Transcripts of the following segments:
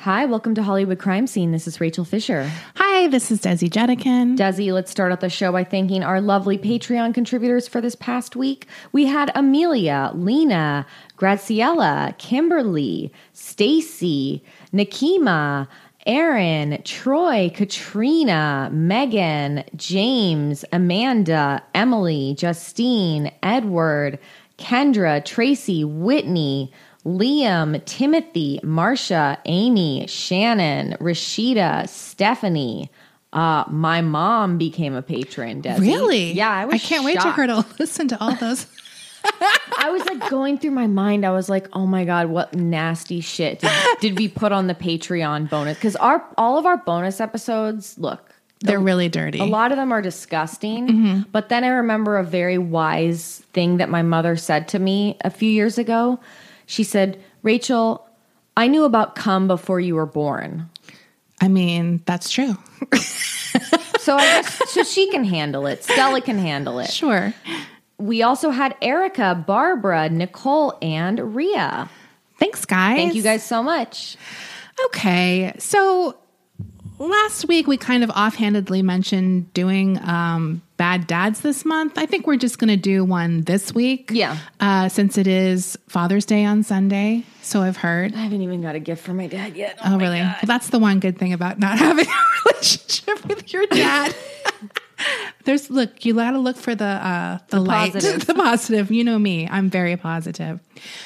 Hi, welcome to Hollywood Crime Scene. This is Rachel Fisher. Hi, this is Desi Jedeikin. Desi, let's start out the show by thanking our lovely Patreon contributors for this past week. We had Amelia, Lena, Graciela, Kimberly, Stacy, Nakima, Aaron, Troy, Katrina, Megan, James, Amanda, Emily, Justine, Edward, Kendra, Tracy, Whitney, Liam, Timothy, Marsha, Amy, Shannon, Rashida, Stephanie. Uh, my mom became a patron. Desi. Really? Yeah, I was. I can't wait to shocked. her to listen to all those. I was like going through my mind. I was like, oh my god, what nasty shit did, did we put on the Patreon bonus? Because our all of our bonus episodes, look, They're really dirty. a lot of them are disgusting. But then I remember a very wise thing that my mother said to me a few years ago. She said, Rachel, I knew about cum before you were born. I mean, that's true. So I guess so she can handle it. Stella can handle it. Sure. We also had Erica, Barbara, Nicole, and Ria. Thanks, guys. Thank you guys so much. Okay. So last week we kind of offhandedly mentioned doing um, bad dads this month. I think we're just going to do one this week. Yeah. Uh, since it is Father's Day on Sunday. So I've heard. I haven't even got a gift for my dad yet. Oh, really? Well, that's the one good thing about not having a relationship with your dad. There's look, you gotta look for the uh the, light, positive. the positive. You know me, I'm very positive.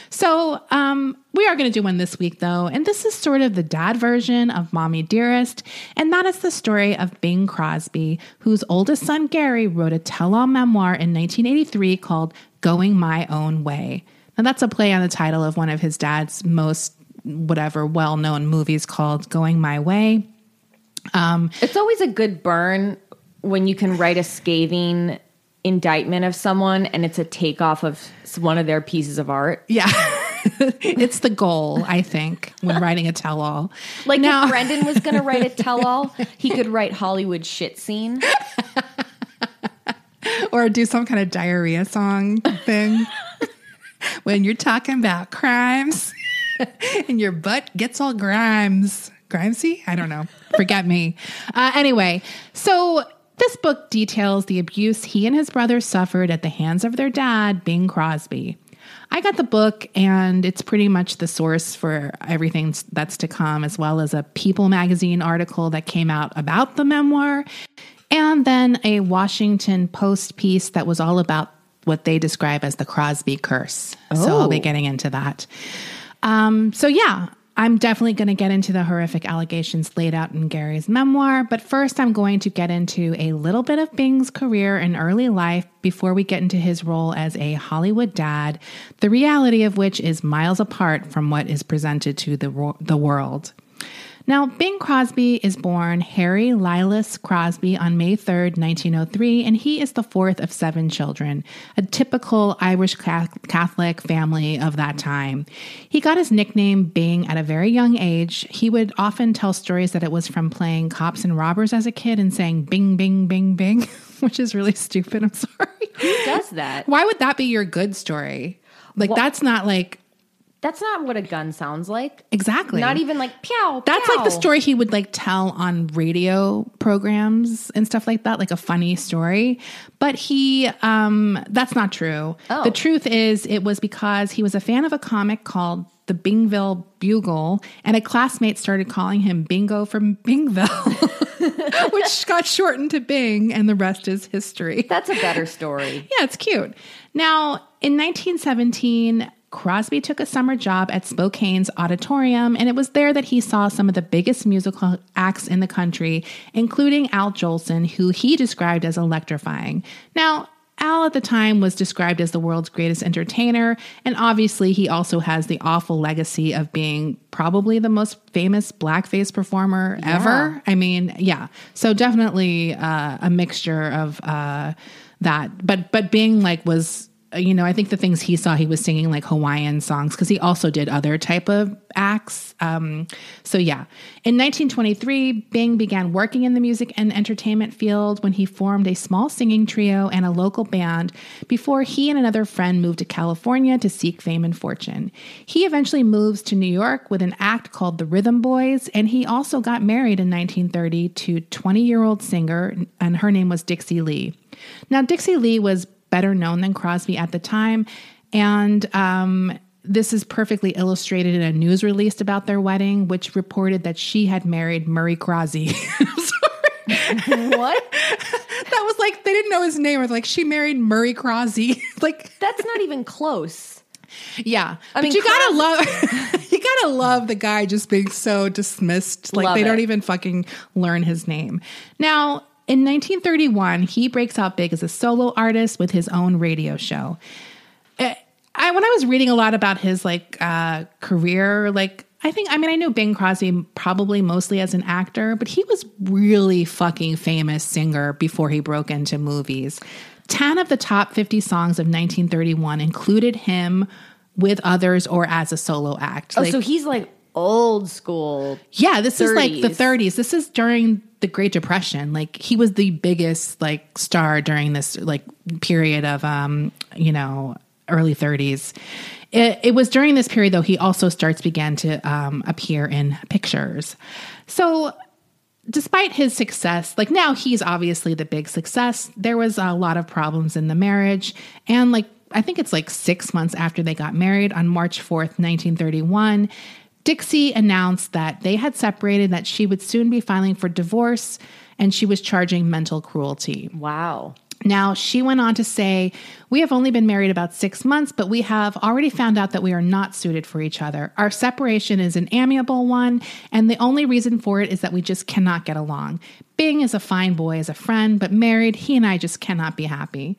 So, um, we are gonna do one this week though, and this is sort of the dad version of Mommy Dearest, and that is the story of Bing Crosby, whose oldest son Gary wrote a tell-all memoir in 1983 called "Going My Own Way." Now, that's a play on the title of one of his dad's most whatever well-known movies called "Going My Way." Um, It's always a good burn when you can write a scathing indictment of someone and it's a takeoff of one of their pieces of art. Yeah. it's the goal, I think, when writing a tell all. Like Now- if Brendan was going to write a tell-all, he could write Hollywood shit scene. Or do some kind of diarrhea song thing. when you're talking about crimes and your butt gets all grimes. Grimesy? I don't know. Forget me. Uh, anyway, so this book details the abuse he and his brother suffered at the hands of their dad, Bing Crosby. I got the book, and it's pretty much the source for everything that's to come, as well as a People magazine article that came out about the memoir, and then a Washington Post piece that was all about what they describe as the Crosby curse. So I'll be Oh. getting into that. Um, so yeah, I'm definitely going to get into the horrific allegations laid out in Gary's memoir, but first I'm going to get into a little bit of Bing's career and early life before we get into his role as a Hollywood dad, the reality of which is miles apart from what is presented to the, the world. Now, Bing Crosby is born Harry Lillis Crosby on May 3rd, 1903, and he is the fourth of seven children, a typical Irish Catholic family of that time. He got his nickname Bing at a very young age. He would often tell stories that it was from playing cops and robbers as a kid and saying bing, bing, bing, bing, which is really stupid. I'm sorry. Who does that? Why would that be your good story? Like, that's not like That's not what a gun sounds like. exactly. Not even like pew. That's like the story he would like tell on radio programs and stuff like that, like a funny story. But he, um, that's not true. Oh. The truth is, it was because he was a fan of a comic called the Bingville Bugle, and a classmate started calling him Bingo from Bingville, which got shortened to Bing, and the rest is history. That's a better story. Yeah, it's cute. Now, in 1917, Crosby took a summer job at Spokane's auditorium, and it was there that he saw some of the biggest musical acts in the country, including Al Jolson, who he described as electrifying. Now, Al at the time was described as the world's greatest entertainer, and obviously he also has the awful legacy of being probably the most famous blackface performer Yeah. ever. I mean, yeah. So definitely uh, a mixture of uh, that, but but Bing like was. Uh, You know, I think the things he saw, he was singing like Hawaiian songs because he also did other type of acts. Um, so yeah, in 1923, Bing began working in the music and entertainment field when he formed a small singing trio and a local band before he and another friend moved to California to seek fame and fortune. He eventually moves to New York with an act called the Rhythm Boys, and he also got married in 1930 to 20 year old singer, and her name was Dixie Lee. Now, Dixie Lee was better known than Crosby at the time, and um, this is perfectly illustrated in a news release about their wedding, which reported that she had married Murray Crosby. what? that was like they didn't know his name, or like she married Murray Crosby. like, That's not even close. yeah, but mean, you gotta love, you gotta love the guy just being so dismissed. Like Love they don't even fucking learn his name. Now, in 1931, he breaks out big as a solo artist with his own radio show. Eh, I when I was reading a lot about his like uh, career, like I think I mean I knew Bing Crosby probably mostly as an actor, but he was really fucking famous singer before he broke into movies. Ten of the top fifty songs of 1931 included him with others or as a solo act. Oh, Like- so he's like old school. yeah, this is like the 30s. 30s. This is during the Great Depression. Like he was the biggest like star during this like period of um, you know, early 30s. It, it was during this period though he also starts began to um, appear in pictures. So despite his success, like now he's obviously the big success, there was a lot of problems in the marriage. And like, I think it's like six months after they got married on March 4th, 1931, Dixie announced that they had separated, that she would soon be filing for divorce, and she was charging mental cruelty. Wow. Now, she went on to say, We have only been married about six months, but we have already found out that we are not suited for each other. Our separation is an amiable one, and the only reason for it is that we just cannot get along. Bing is a fine boy as a friend, but married, he and I just cannot be happy.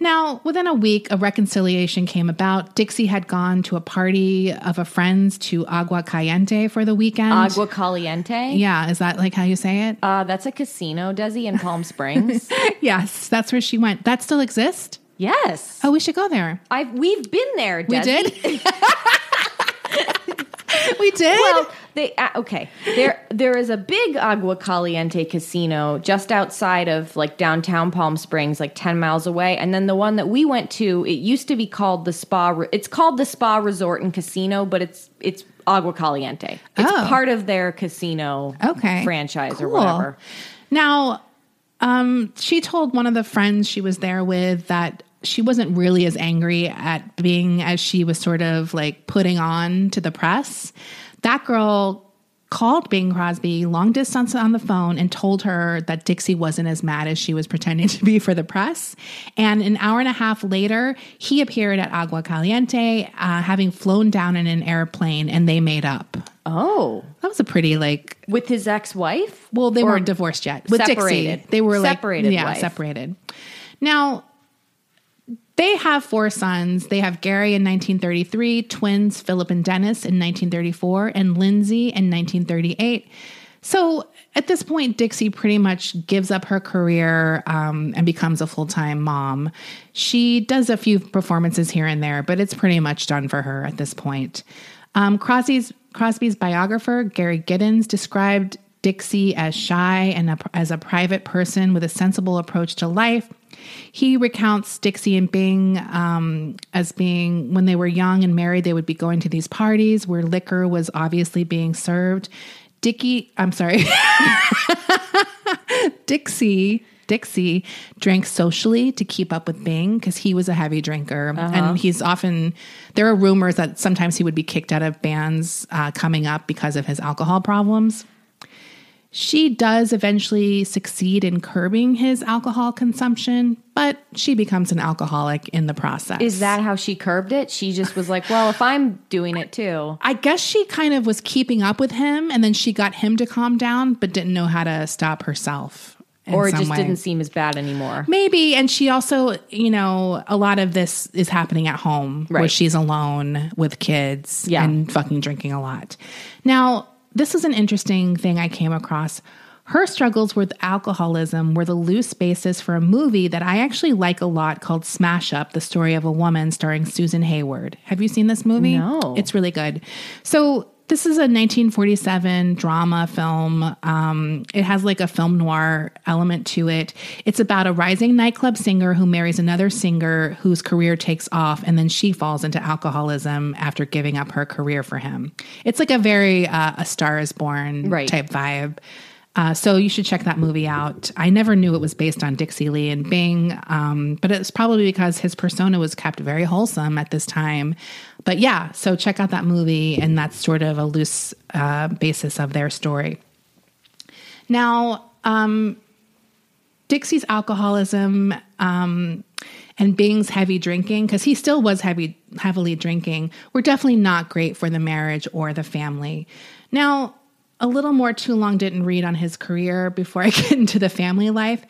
Now, within a week, a reconciliation came about. Dixie had gone to a party of a friend's to Agua Caliente for the weekend. Agua Caliente. Yeah, is that like how you say it? Uh, that's a casino, Desi, in Palm Springs. yes, that's where she went. That still exists? yes. Oh, we should go there. I've we've been there, Desi. We did. we did. Well, they uh, okay. There there is a big Agua Caliente casino just outside of like downtown Palm Springs, like ten miles away. And then the one that we went to, it used to be called the Spa. Re- It's called the Spa Resort and Casino, but it's it's Agua Caliente. It's Oh. part of their casino okay franchise or whatever. Now, um, she told one of the friends she was there with that she wasn't really as angry at Bing as she was sort of like putting on to the press. That girl called Bing Crosby long distance on the phone and told her that Dixie wasn't as mad as she was pretending to be for the press. And an hour and a half later, he appeared at Agua Caliente, uh, having flown down in an airplane, and they made up. Oh, That was a pretty like with his ex-wife. well, they weren't divorced yet. With separated. Dixie, they were like Separated yeah, wife. separated. Now, they have four sons. They have Gary in 1933, twins Philip and Dennis in 1934, and Lindsay in 1938. So at this point, Dixie pretty much gives up her career um, and becomes a full time mom. She does a few performances here and there, but it's pretty much done for her at this point. Um, Crosby's, Crosby's biographer, Gary Giddins, described Dixie as shy and a, as a private person with a sensible approach to life. He recounts Dixie and Bing um, as being, when they were young and married, they would be going to these parties where liquor was obviously being served. Dickie, I'm sorry, Dixie. Dixie drank socially to keep up with Bing because he was a heavy drinker. And he's often, there are rumors that sometimes he would be kicked out of bands uh, coming up because of his alcohol problems. She does eventually succeed in curbing his alcohol consumption, but she becomes an alcoholic in the process. Is that how she curbed it? She just was like, "Well, if I'm doing it too." I guess she kind of was keeping up with him and then she got him to calm down, but didn't know how to stop herself. or it just way. didn't seem as bad anymore. Maybe. And she also, you know, a lot of this is happening at home where she's alone with kids Yeah. and fucking drinking a lot. Now, this is an interesting thing I came across. Her struggles with alcoholism were the loose basis for a movie that I actually like a lot called Smash Up, the story of a woman starring Susan Hayward. Have you seen this movie? No. It's really good. So, this is a 1947 drama film. Um, it has like a film noir element to it. It's about a rising nightclub singer who marries another singer whose career takes off, and then she falls into alcoholism after giving up her career for him. It's like a very uh, A Star is Born Right. type vibe. Uh, so you should check that movie out. I never knew it was based on Dixie Lee and Bing, um, but it's probably because his persona was kept very wholesome at this time. But yeah, so check out that movie, and that's sort of a loose uh, basis of their story. Now, um, Dixie's alcoholism um, and Bing's heavy drinking, because he still was heavy, heavily drinking, were definitely not great for the marriage or the family. Now, a little more too long didn't read on his career before I get into the family life.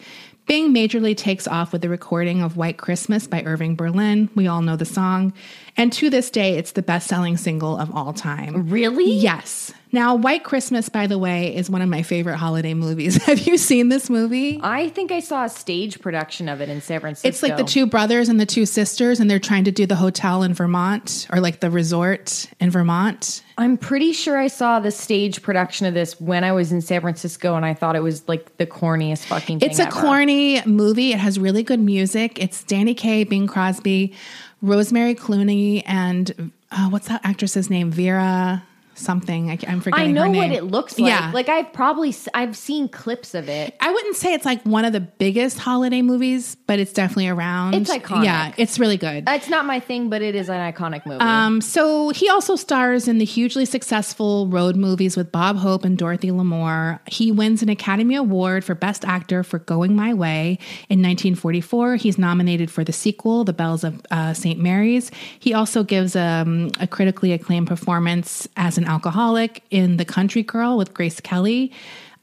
Bing majorly takes off with the recording of White Christmas by Irving Berlin. We all know the song. And to this day, it's the best selling single of all time. Really? Yes. Now, White Christmas, by the way, is one of my favorite holiday movies. Have you seen this movie? I think I saw a stage production of it in San Francisco. It's like the two brothers and the two sisters, and they're trying to do the hotel in Vermont or like the resort in Vermont. I'm pretty sure I saw the stage production of this when I was in San Francisco, and I thought it was like the corniest fucking thing. It's a ever. corny movie. It has really good music. It's Danny Kaye, Bing Crosby, Rosemary Clooney, and uh, what's that actress's name? Vera something. I, am forgetting. I know what it looks like. Yeah. Like I've probably I've seen clips of it. I wouldn't say it's like one of the biggest holiday movies, but it's definitely around. It's iconic. Yeah, it's really good. It's not my thing, but it is an iconic movie. Um, so he also stars in the hugely successful road movies with Bob Hope and Dorothy Lamour. He wins an Academy Award for Best Actor for Going My Way in 1944. He's nominated for the sequel, The Bells of uh, St. Mary's. He also gives um, a critically acclaimed performance as an alcoholic in The Country Girl with Grace Kelly.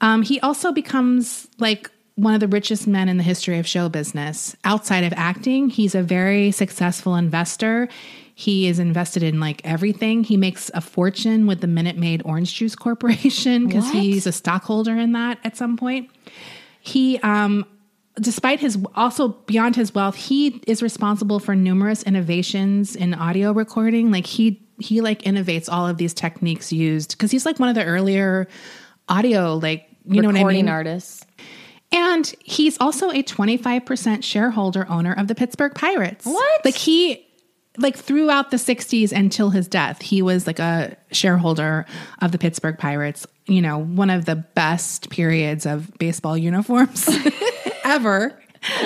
Um, he also becomes like one of the richest men in the history of show business. Outside of acting, he's a very successful investor. He is invested in like everything. He makes a fortune with the Minute Maid Orange Juice Corporation because he's a stockholder in that at some point. He, um, despite his also beyond his wealth, he is responsible for numerous innovations in audio recording. Like he he like innovates all of these techniques used because he's like one of the earlier audio like you know what I Recording mean artists. and he's also a 25% shareholder owner of the Pittsburgh Pirates. What? Like he like throughout the 60s until his death, he was like a shareholder of the Pittsburgh Pirates. You know, one of the best periods of baseball uniforms ever.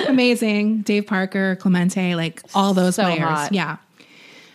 Amazing. Dave Parker, Clemente, like all those So players. hot. Yeah.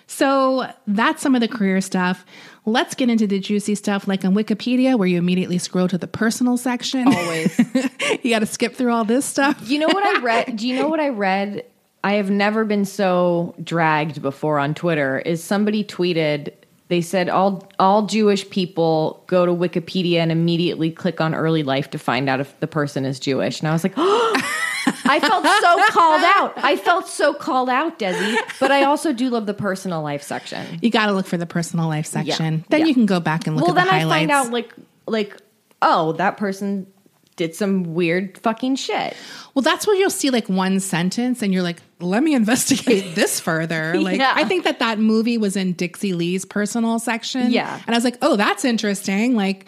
So that's some of the career stuff. Let's get into the juicy stuff like on Wikipedia where you immediately scroll to the personal section. Always. you got to skip through all this stuff. you know what I read? Do you know what I read? I have never been so dragged before on Twitter. Is somebody tweeted? They said all all Jewish people go to Wikipedia and immediately click on early life to find out if the person is Jewish. And I was like, I felt so called out. I felt so called out, Desi. But I also do love the personal life section. You got to look for the personal life section. Yeah, Then yeah. you can go back and look well, at the highlights. Well, then I find out like like oh that person did some weird fucking shit. well, that's where you'll see like one sentence and you're like, let me investigate this further. Like, Yeah. I think that that movie was in Dixie Lee's personal section. Yeah. And I was like, oh, that's interesting. Like,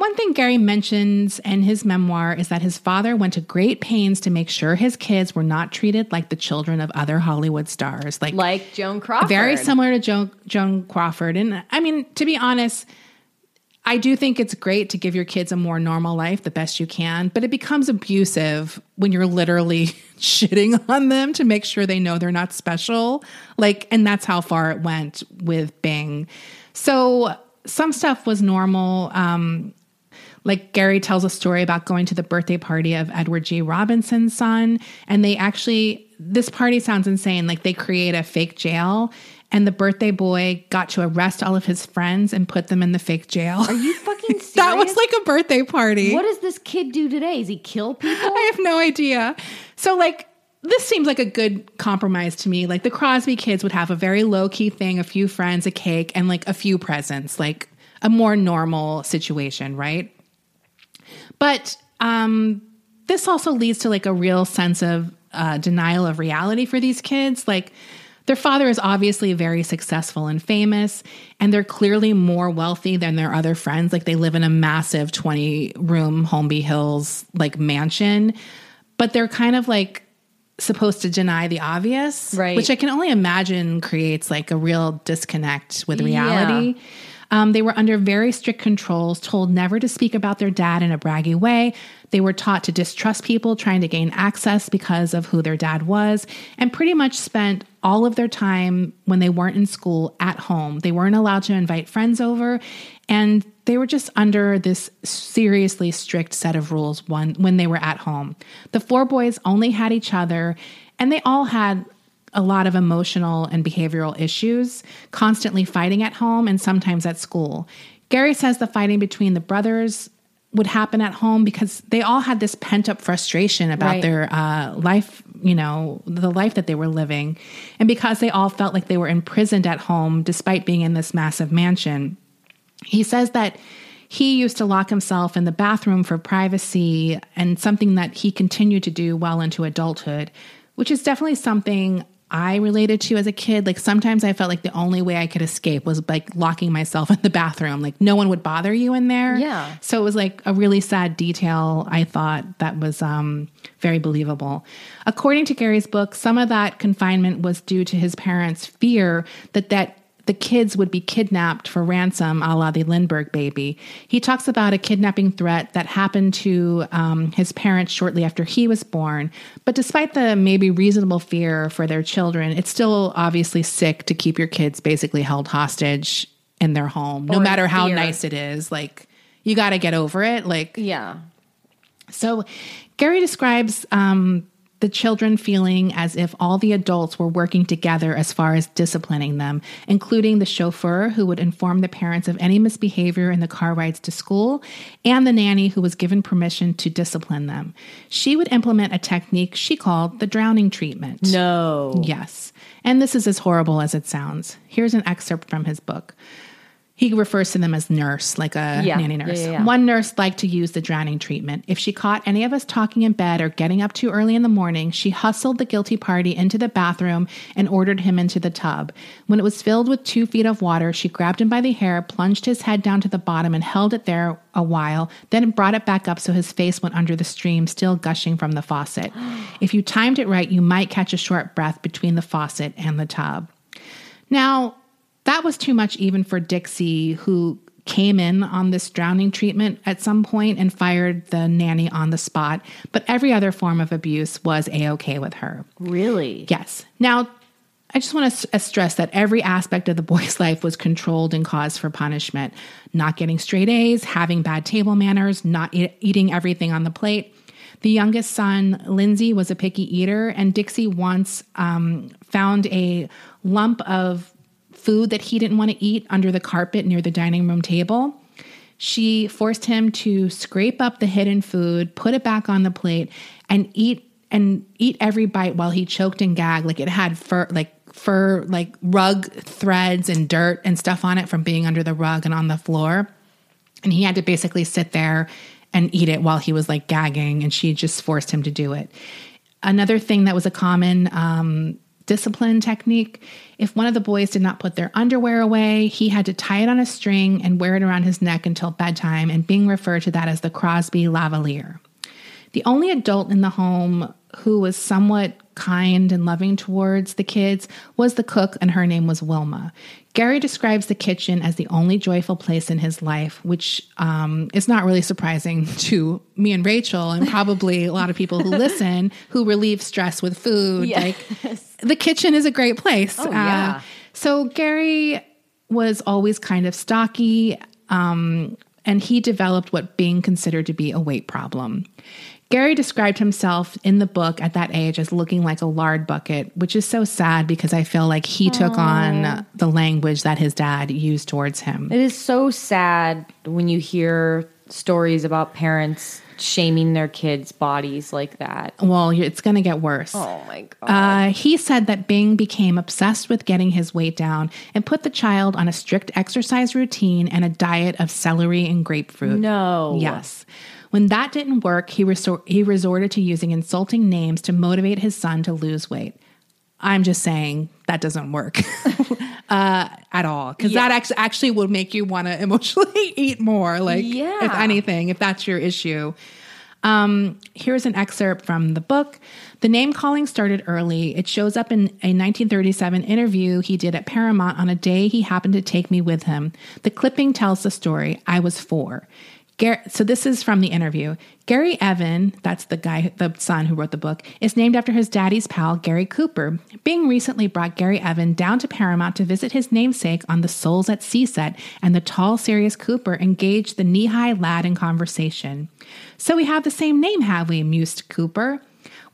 One thing Gary mentions in his memoir is that his father went to great pains to make sure his kids were not treated like the children of other Hollywood stars, like Like Joan Crawford. very similar to Joan, Joan Crawford. And I mean, to be honest, I do think it's great to give your kids a more normal life the best you can, but it becomes abusive when you're literally shitting on them to make sure they know they're not special. Like, and that's how far it went with Bing. So some stuff was normal. Um, like Gary tells a story about going to the birthday party of Edward G. Robinson's son. And they actually, this party sounds insane. Like they create a fake jail, and the birthday boy got to arrest all of his friends and put them in the fake jail. Are you fucking serious? that was like a birthday party. What does this kid do today? Does he kill people? I have no idea. So, like, this seems like a good compromise to me. Like, the Crosby kids would have a very low key thing, a few friends, a cake, and like a few presents, like a more normal situation, right? But um, this also leads to like a real sense of uh, denial of reality for these kids. Like, their father is obviously very successful and famous, and they're clearly more wealthy than their other friends. Like, they live in a massive 20 room Holmby Hills like mansion, but they're kind of like supposed to deny the obvious, Right. Which I can only imagine creates like a real disconnect with reality. Um, they were under very strict controls, told never to speak about their dad in a braggy way. They were taught to distrust people trying to gain access because of who their dad was, and pretty much spent all of their time when they weren't in school at home. They weren't allowed to invite friends over, and they were just under this seriously strict set of rules when, when they were at home. The four boys only had each other, and they all had a lot of emotional and behavioral issues, constantly fighting at home and sometimes at school. Gary says the fighting between the brothers would happen at home because they all had this pent up frustration about Right. their uh, life, you know, the life that they were living. And because they all felt like they were imprisoned at home despite being in this massive mansion. He says that he used to lock himself in the bathroom for privacy and something that he continued to do well into adulthood, which is definitely something I related to as a kid. Like sometimes I felt like the only way I could escape was like locking myself in the bathroom. Like no one would bother you in there. Yeah. So it was like a really sad detail, I thought, that was um, very believable. According to Gary's book, some of that confinement was due to his parents' fear that that the kids would be kidnapped for ransom, a la the Lindbergh baby. He talks about a kidnapping threat that happened to um, his parents shortly after he was born. But despite the maybe reasonable fear for their children, it's still obviously sick to keep your kids basically held hostage in their home, no Or matter how fear. nice it is. Like, you got to get over it. Like, yeah. so Gary describes um, the children feeling as if all the adults were working together as far as disciplining them, including the chauffeur who would inform the parents of any misbehavior in the car rides to school, and the nanny who was given permission to discipline them. She would implement a technique she called the drowning treatment. No. Yes. And this is as horrible as it sounds. Here's an excerpt from his book. He refers to them as nurse, like a Yeah. nanny nurse. yeah, yeah. One nurse liked to use the drowning treatment. If she caught any of us talking in bed or getting up too early in the morning, she hustled the guilty party into the bathroom and ordered him into the tub. When it was filled with two feet of water, she grabbed him by the hair, plunged his head down to the bottom, and held it there a while, then brought it back up so his face went under the stream, still gushing from the faucet. if you timed it right, you might catch a short breath between the faucet and the tub. Now, that was too much even for Dixie, who came in on this drowning treatment at some point and fired the nanny on the spot. But every other form of abuse was a okay with her. Really? Yes. Now, I just want to s- stress that every aspect of the boy's life was controlled and cause for punishment. Not getting straight A's, having bad table manners, not e- eating everything on the plate. The youngest son, Lindsay, was a picky eater, and Dixie once um, found a lump of food that he didn't want to eat under the carpet near the dining room table. She forced him to scrape up the hidden food, put it back on the plate, and eat and eat every bite while he choked and gagged like it had fur like fur like rug threads and dirt and stuff on it from being under the rug and on the floor. And he had to basically sit there and eat it while he was like gagging, and she just forced him to do it. Another thing that was a common um, discipline technique if one of the boys did not put their underwear away, he had to tie it on a string and wear it around his neck until bedtime, and Bing referred to that as the Crosby lavalier. The only adult in the home who was somewhat kind and loving towards the kids was the cook, and her name was Wilma. Gary describes the kitchen as the only joyful place in his life, which um, is not really surprising to me and Rachel, and probably a lot of people who listen who relieve stress with food. Yes. Like the kitchen is a great place. Oh, yeah. Uh, so Gary was always kind of stocky. Um, and he developed what Bing considered to be a weight problem. Gary described himself in the book at that age as looking like a lard bucket, which is so sad because I feel like he Aww. took on the language that his dad used towards him. It is so sad when you hear stories about parents shaming their kids' bodies like that. Well, it's going to get worse. Oh my God. Uh, he said that Bing became obsessed with getting his weight down and put the child on a strict exercise routine and a diet of celery and grapefruit. No. Yes. When that didn't work, he, resor- he resorted to using insulting names to motivate his son to lose weight. I'm just saying that doesn't work uh, at all because yeah. that actually would make you want to emotionally eat more. Like, yeah. if anything, if that's your issue. Um, here's an excerpt from the book. The name calling started early. It shows up in a 1937 interview he did at Paramount on a day he happened to take me with him. The clipping tells the story. I was four. Gar- so this is from the interview. Gary Evan, that's the guy, the son who wrote the book, is named after his daddy's pal, Gary Cooper. Bing recently brought Gary Evan down to Paramount to visit his namesake on the Souls at Sea set, and the tall, serious Cooper engaged the knee high lad in conversation. So we have the same name, have we? mused Cooper.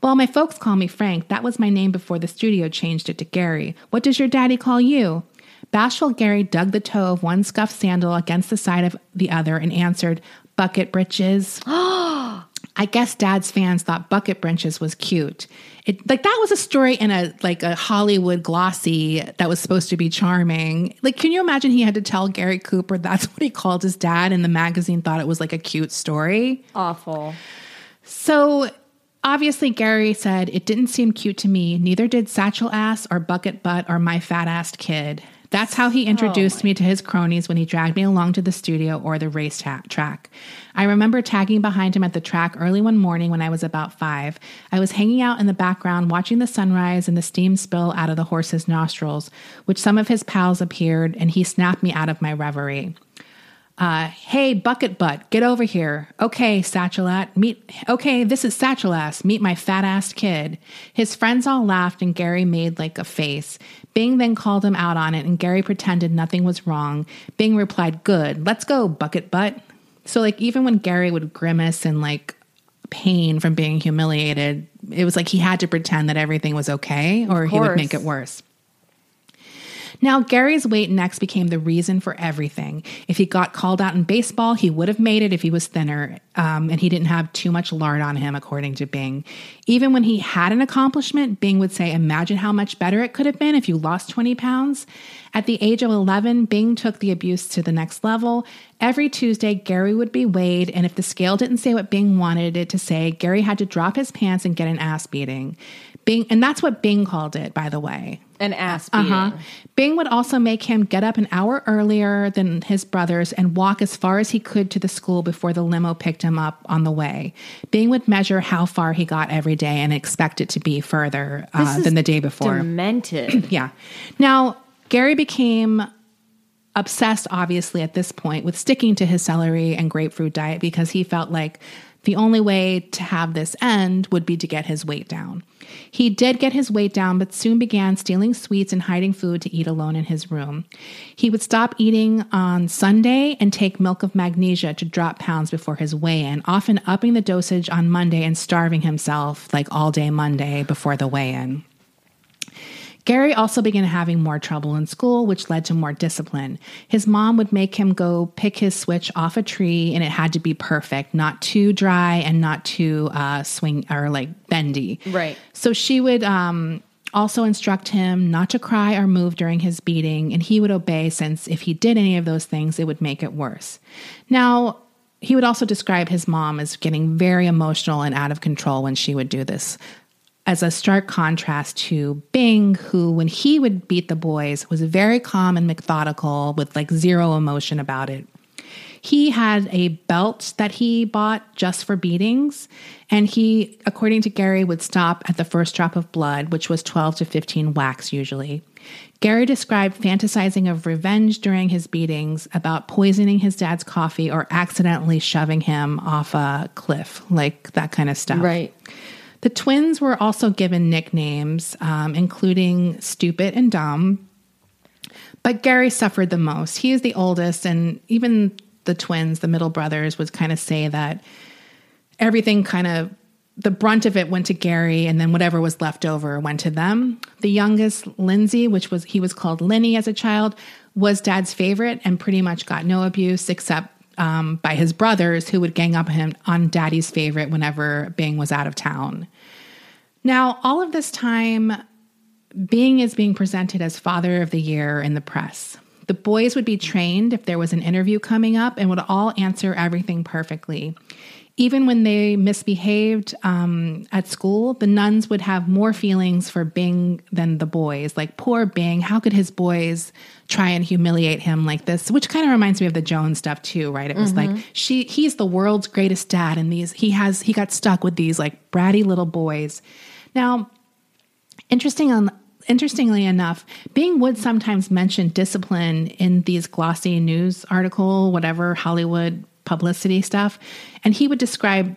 Well, my folks call me Frank. That was my name before the studio changed it to Gary. What does your daddy call you? Bashful Gary dug the toe of one scuffed sandal against the side of the other and answered, Bucket Britches. I guess dad's fans thought Bucket Britches was cute. It like that was a story in a like a Hollywood glossy that was supposed to be charming. Like, can you imagine he had to tell Gary Cooper that's what he called his dad and the magazine thought it was like a cute story? Awful. So Obviously, Gary said, It didn't seem cute to me. Neither did Satchel Ass or Bucket Butt or My Fat Assed Kid. That's how he oh introduced oh me to his cronies when he dragged me along to the studio or the race ta- track. I remember tagging behind him at the track early one morning when I was about five. I was hanging out in the background watching the sunrise and the steam spill out of the horse's nostrils, which some of his pals appeared, and he snapped me out of my reverie. Uh, hey, bucket butt, get over here. Okay, Satchelat, meet. Okay, this is Satchelass. Meet my fat ass kid. His friends all laughed, and Gary made like a face. Bing then called him out on it, and Gary pretended nothing was wrong. Bing replied, Good, let's go, bucket butt. So, like, even when Gary would grimace and like pain from being humiliated, it was like he had to pretend that everything was okay, or he would make it worse. Now, Gary's weight next became the reason for everything. If he got called out in baseball, he would have made it if he was thinner um, and he didn't have too much lard on him, according to Bing. Even when he had an accomplishment, Bing would say, Imagine how much better it could have been if you lost 20 pounds. At the age of 11, Bing took the abuse to the next level. Every Tuesday, Gary would be weighed, and if the scale didn't say what Bing wanted it to say, Gary had to drop his pants and get an ass beating. Bing, and that's what Bing called it, by the way. An ass beating. Uh-huh. Bing would also make him get up an hour earlier than his brothers and walk as far as he could to the school before the limo picked him up on the way. Bing would measure how far he got every day and expect it to be further uh, than the day before. Demented. yeah. Now, Gary became obsessed, obviously, at this point with sticking to his celery and grapefruit diet because he felt like The only way to have this end would be to get his weight down. He did get his weight down, but soon began stealing sweets and hiding food to eat alone in his room. He would stop eating on Sunday and take milk of magnesia to drop pounds before his weigh in, often upping the dosage on Monday and starving himself like all day Monday before the weigh in. Gary also began having more trouble in school, which led to more discipline. His mom would make him go pick his switch off a tree, and it had to be perfect, not too dry and not too uh, swing or like bendy. Right. So she would um, also instruct him not to cry or move during his beating, and he would obey since if he did any of those things, it would make it worse. Now, he would also describe his mom as getting very emotional and out of control when she would do this as a stark contrast to Bing, who, when he would beat the boys, was very calm and methodical with like zero emotion about it. He had a belt that he bought just for beatings, and he, according to Gary, would stop at the first drop of blood, which was 12 to 15 whacks usually. Gary described fantasizing of revenge during his beatings about poisoning his dad's coffee or accidentally shoving him off a cliff, like that kind of stuff. Right. The twins were also given nicknames, um, including Stupid and Dumb. But Gary suffered the most. He is the oldest, and even the twins, the middle brothers, would kind of say that everything kind of the brunt of it went to Gary, and then whatever was left over went to them. The youngest, Lindsay, which was he was called Lenny as a child, was dad's favorite and pretty much got no abuse except um, by his brothers who would gang up him on daddy's favorite whenever Bing was out of town. Now, all of this time, Bing is being presented as father of the year in the press. The boys would be trained if there was an interview coming up and would all answer everything perfectly. Even when they misbehaved um, at school, the nuns would have more feelings for Bing than the boys. Like, poor Bing, how could his boys try and humiliate him like this? Which kind of reminds me of the Jones stuff too, right? It was Mm-hmm. like she he's the world's greatest dad, and these he has he got stuck with these like bratty little boys. Now, interesting on interestingly enough, Bing would sometimes mention discipline in these glossy news article, whatever Hollywood publicity stuff, and he would describe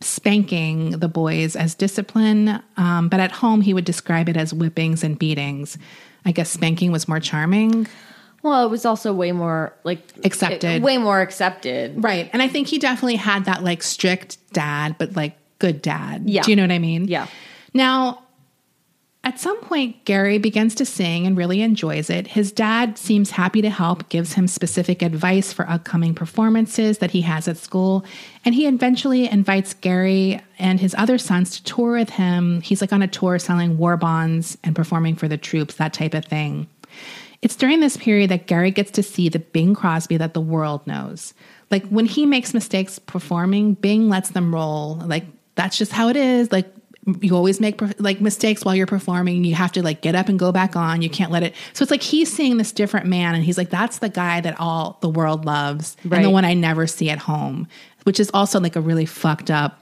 spanking the boys as discipline, um, but at home he would describe it as whippings and beatings. I guess spanking was more charming. Well, it was also way more like Accepted. way more accepted. Right. And I think he definitely had that like strict dad, but like good dad. Yeah. Do you know what I mean? Yeah. Now, at some point, Gary begins to sing and really enjoys it. His dad seems happy to help, gives him specific advice for upcoming performances that he has at school, and he eventually invites Gary and his other sons to tour with him. He's like on a tour selling war bonds and performing for the troops, that type of thing. It's during this period that Gary gets to see the Bing Crosby that the world knows. Like when he makes mistakes performing, Bing lets them roll. Like that's just how it is. Like you always make like mistakes while you're performing. You have to like get up and go back on. You can't let it. So it's like he's seeing this different man, and he's like, that's the guy that all the world loves, and the one I never see at home, which is also like a really fucked up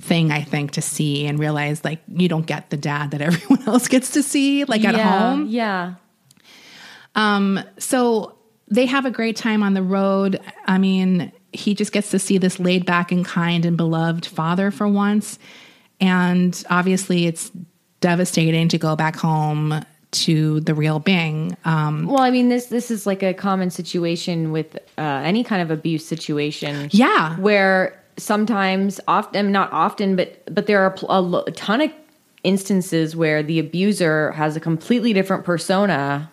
thing I think to see and realize like you don't get the dad that everyone else gets to see like at yeah, home. Yeah. Um, so they have a great time on the road. I mean, he just gets to see this laid back and kind and beloved father for once. And obviously, it's devastating to go back home to the real Bing. Um, Well, I mean this this is like a common situation with uh, any kind of abuse situation. Yeah. where sometimes, often, not often, but but there are a, a ton of instances where the abuser has a completely different persona.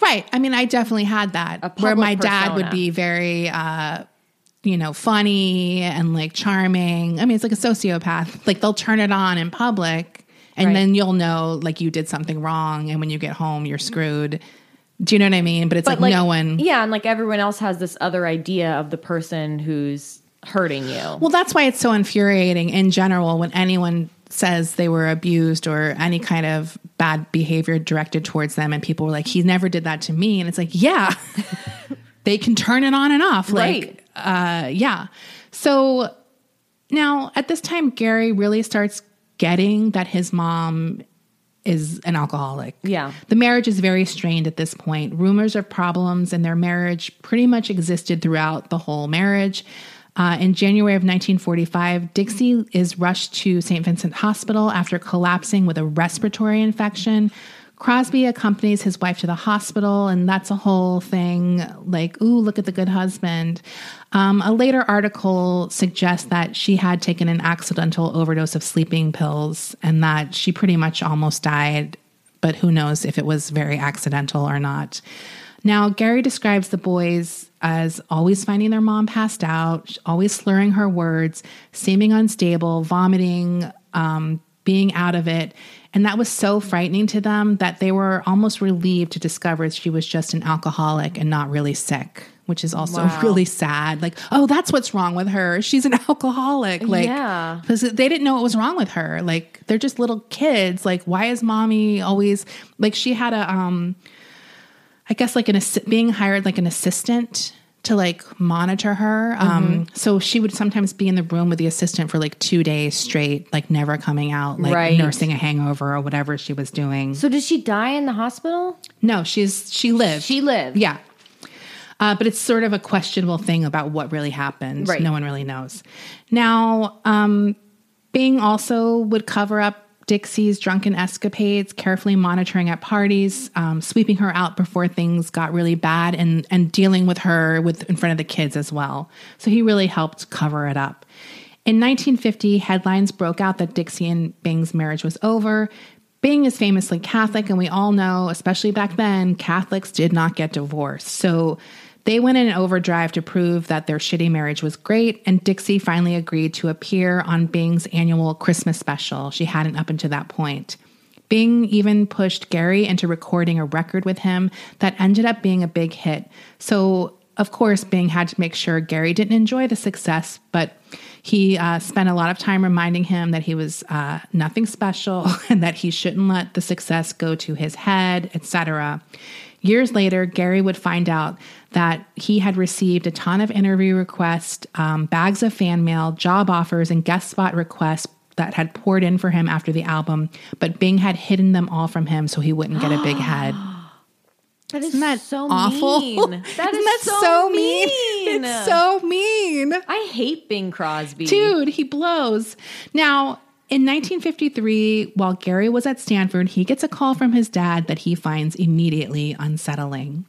Right. I mean, I definitely had that where my dad would be very, uh, you know, funny and like charming. I mean, it's like a sociopath. Like they'll turn it on in public and Right. then you'll know like you did something wrong. And when you get home, you're screwed. Do you know what I mean? But it's like, no one. Yeah, and like everyone else has this other idea of the person who's hurting you. Well, that's why it's so infuriating in general when anyone says they were abused or any kind of bad behavior directed towards them and people were like he never did that to me and it's like yeah they can turn it on and off like uh yeah so now at this time Gary really starts getting that his mom is an alcoholic. Yeah. The marriage is very strained at this point. Rumors of problems in their marriage pretty much existed throughout the whole marriage. Uh, in January of 1945, Dixie is rushed to St. Vincent Hospital after collapsing with a respiratory infection. Crosby accompanies his wife to the hospital, and that's a whole thing like, ooh, look at the good husband. Um, a later article suggests that she had taken an accidental overdose of sleeping pills and that she pretty much almost died, but who knows if it was very accidental or not. Now, Gary describes the boys as always finding their mom passed out, always slurring her words, seeming unstable, vomiting, um, being out of it. And that was so frightening to them that they were almost relieved to discover she was just an alcoholic and not really sick, which is also Wow. really sad. Like, oh, that's what's wrong with her. She's an alcoholic. Like, Yeah. because they didn't know what was wrong with her. Like, they're just little kids. Like, why is mommy always like she had a um, I guess like an assi- being hired like an assistant to like monitor her. Um, so she would sometimes be in the room with the assistant for like two days straight, like never coming out, like Right. nursing a hangover or whatever she was doing. So did she die in the hospital? No, she's she lived. She lived. Yeah. Uh, but it's sort of a questionable thing about what really happened. Right. No one really knows. Now, um, Bing also would cover up Dixie's drunken escapades, carefully monitoring at parties, um, sweeping her out before things got really bad, and and dealing with her with in front of the kids as well. So he really helped cover it up. In 1950, headlines broke out that Dixie and Bing's marriage was over. Bing is famously Catholic, and we all know, especially back then, Catholics did not get divorced. So they went in overdrive to prove that their shitty marriage was great, and Dixie finally agreed to appear on Bing's annual Christmas special. She hadn't up until that point. Bing even pushed Gary into recording a record with him that ended up being a big hit. So, of course, Bing had to make sure Gary didn't enjoy the success, but he uh, spent a lot of time reminding him that he was uh, nothing special and that he shouldn't let the success go to his head, etc. Years later, Gary would find out that he had received a ton of interview requests, um, bags of fan mail, job offers, and guest spot requests that had poured in for him after the album, but Bing had hidden them all from him so he wouldn't get a big head. That is Isn't that so awful? mean. That Isn't is that so, mean? mean. It's so mean. I hate Bing Crosby. Dude, he blows. Now, in 1953, while Gary was at Stanford, he gets a call from his dad that he finds immediately unsettling.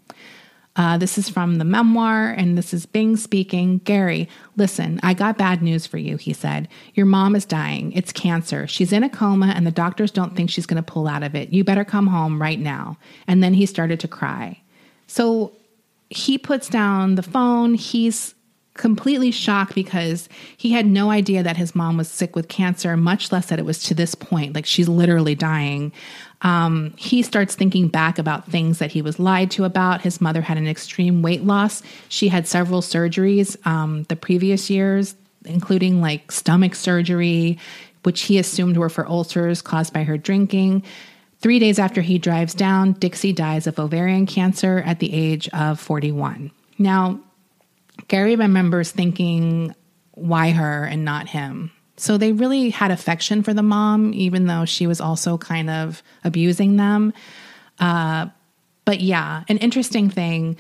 Uh, this is from the memoir, and this is Bing speaking. Gary, listen, I got bad news for you, he said. Your mom is dying. It's cancer. She's in a coma, and the doctors don't think she's going to pull out of it. You better come home right now. And then he started to cry. So he puts down the phone. He's completely shocked because he had no idea that his mom was sick with cancer, much less that it was to this point. Like she's literally dying. Um, he starts thinking back about things that he was lied to about. His mother had an extreme weight loss. She had several surgeries um, the previous years, including like stomach surgery, which he assumed were for ulcers caused by her drinking. Three days after he drives down, Dixie dies of ovarian cancer at the age of 41. Now, Gary remembers thinking, why her and not him? So they really had affection for the mom, even though she was also kind of abusing them. Uh, but yeah, an interesting thing.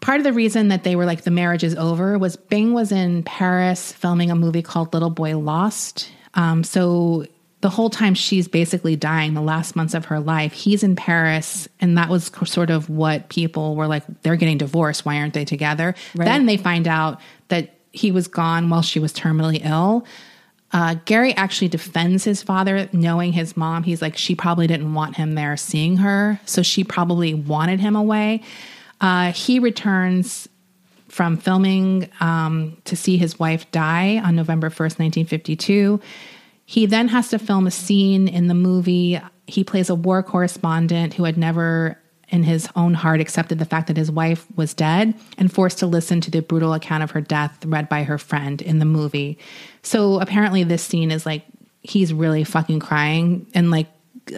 Part of the reason that they were like, the marriage is over was Bing was in Paris filming a movie called Little Boy Lost. Um, so the whole time she's basically dying, the last months of her life, he's in Paris. And that was sort of what people were like, they're getting divorced. Why aren't they together? Then they find out that he was gone while she was terminally ill. Uh, Gary actually defends his father, knowing his mom. He's like, she probably didn't want him there seeing her. So she probably wanted him away. Uh, he returns from filming um, to see his wife die on November 1st, 1952. He then has to film a scene in the movie. He plays a war correspondent who had never, in his own heart, accepted the fact that his wife was dead and forced to listen to the brutal account of her death read by her friend in the movie. So apparently, this scene is like he's really fucking crying. And like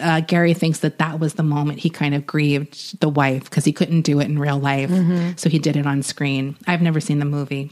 uh, Gary thinks that that was the moment he kind of grieved the wife because he couldn't do it in real life. So he did it on screen. I've never seen the movie.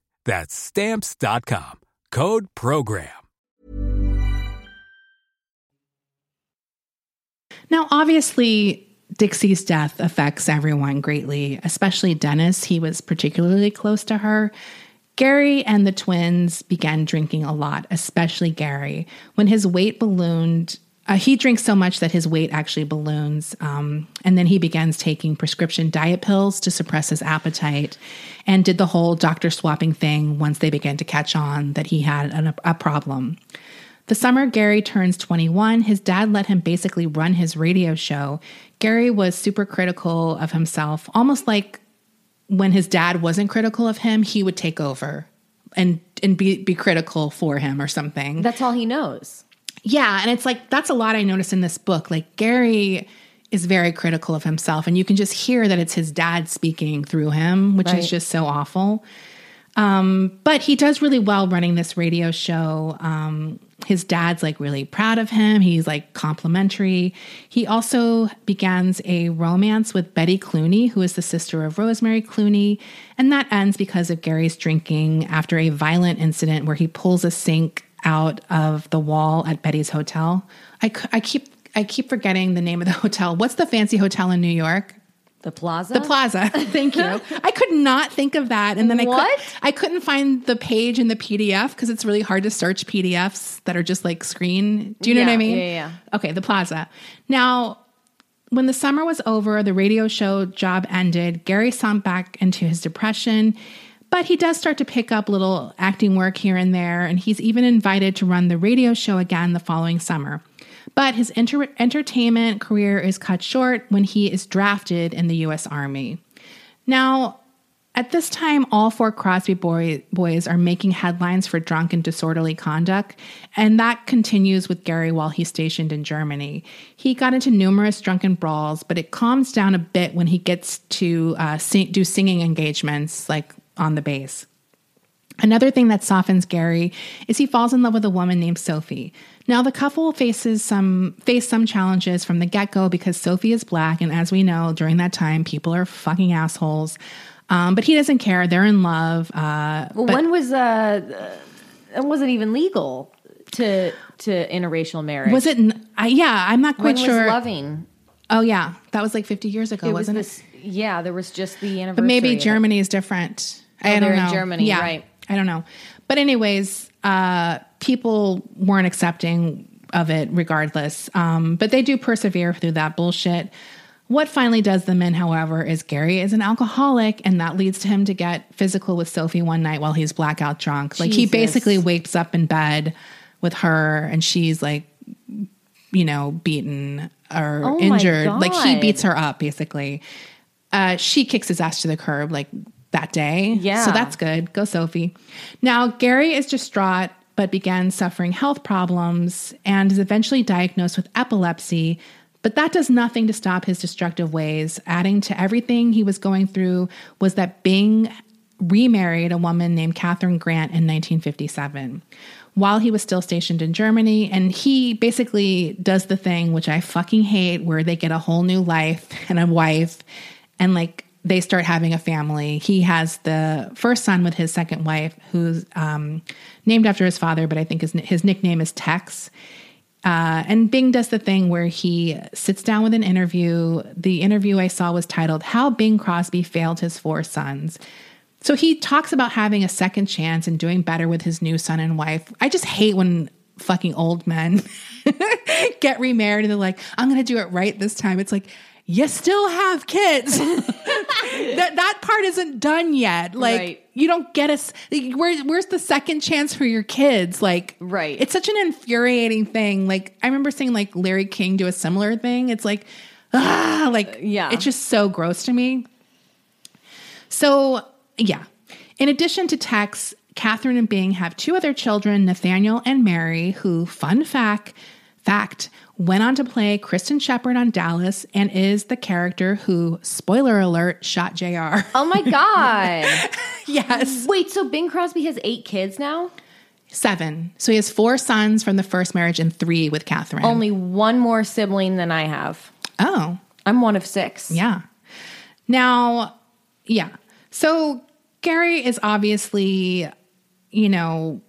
That's Stamps.com. Code PROGRAM. Now, obviously, Dixie's death affects everyone greatly, especially Dennis. He was particularly close to her. Gary and the twins began drinking a lot, especially Gary. When his weight ballooned, uh, he drinks so much that his weight actually balloons. Um, and then he begins taking prescription diet pills to suppress his appetite and did the whole doctor swapping thing once they began to catch on that he had an, a problem. The summer Gary turns 21, his dad let him basically run his radio show. Gary was super critical of himself, almost like when his dad wasn't critical of him, he would take over and and be be critical for him or something. That's all he knows. Yeah, and it's like that's a lot I noticed in this book. Like Gary is very critical of himself and you can just hear that it's his dad speaking through him, which Right. is just so awful. Um, but he does really well running this radio show. Um, his dad's like really proud of him. He's like complimentary. He also begins a romance with Betty Clooney, who is the sister of Rosemary Clooney. And that ends because of Gary's drinking after a violent incident where he pulls a sink out of the wall at Betty's hotel. I, I keep I keep forgetting the name of the hotel. What's the fancy hotel in New York? The plaza? The Plaza. Thank you. I could not think of that, and then I What? could, I couldn't find the page in the PDF because it's really hard to search PDFs that are just like screen. Do you know what I mean? yeah, yeah. Okay, the Plaza. Now, when the summer was over, the radio show job ended. Gary sunk back into his depression, but he does start to pick up little acting work here and there, and he's even invited to run the radio show again the following summer. But his enter- entertainment career is cut short when he is drafted in the U.S. Army. Now, at this time, all four Crosby boy, boys are making headlines for drunk and disorderly conduct, and that continues with Gary while he's stationed in Germany. He got into numerous drunken brawls, but it calms down a bit when he gets to uh, sing, do singing engagements, like on the base. Another thing that softens Gary is he falls in love with a woman named Sophie. Now the couple faces some face some challenges from the get-go because Sophie is black and as we know during that time people are fucking assholes. Um, but he doesn't care. They're in love. Uh, Well, when was uh, uh, it wasn't even legal to to interracial marriage? was it? yeah, I'm not when quite sure. was loving? oh yeah, that was like 50 years ago, It was wasn't it? Yeah, there was just the anniversary. But maybe. Germany is different. I Oh, don't they're know. in Germany, yeah, right. I don't know. But anyways, uh, people weren't accepting of it regardless. Um, but they do persevere through that bullshit. What finally does them in, however, is Gary is an alcoholic, and that leads to him to get physical with Sophie one night while he's blackout drunk. Like he basically wakes up in bed with her, and she's like, you know, beaten or Oh injured. Like he beats her up, basically uh, she kicks his ass to the curb like that day. Yeah. So that's good. Go, Sophie. Now, Gary is distraught, but begins suffering health problems and is eventually diagnosed with epilepsy. But that does nothing to stop his destructive ways. Adding to everything he was going through was that Bing remarried a woman named Kathryn Grant in 1957 while he was still stationed in Germany. And he basically does the thing which I fucking hate, where they get a whole new life and a wife, and like they start having a family. He has the first son with his second wife, who's um, named after his father, but I think his, his nickname is Tex. Uh, and Bing does the thing where he sits down with an interview. The interview I saw was titled How Bing Crosby Failed His Four Sons. So he talks about having a second chance and doing better with his new son and wife. I just hate when fucking old men get remarried and they're like, I'm going to do it right this time. It's like, you still have kids. that that part isn't done yet. Like Right. you don't get us. Where, where's the second chance for your kids? Like, Right. It's such an infuriating thing. Like, I remember seeing like Larry King do a similar thing. It's like, ah, like, yeah. it's just so gross to me. So, yeah. In addition to Tex, Kathryn and Bing have two other children, Nathaniel and Mary, who, fun fact, fact, went on to play Kristin Shepard on Dallas and is the character who, spoiler alert, shot JR. Oh my god. yes. Wait, so Bing Crosby has eight kids now? Seven. So he has four sons from the first marriage and three with Kathryn. Only one more sibling than I have. Oh, I'm one of six. yeah. Now, yeah. So Gary is obviously, you know,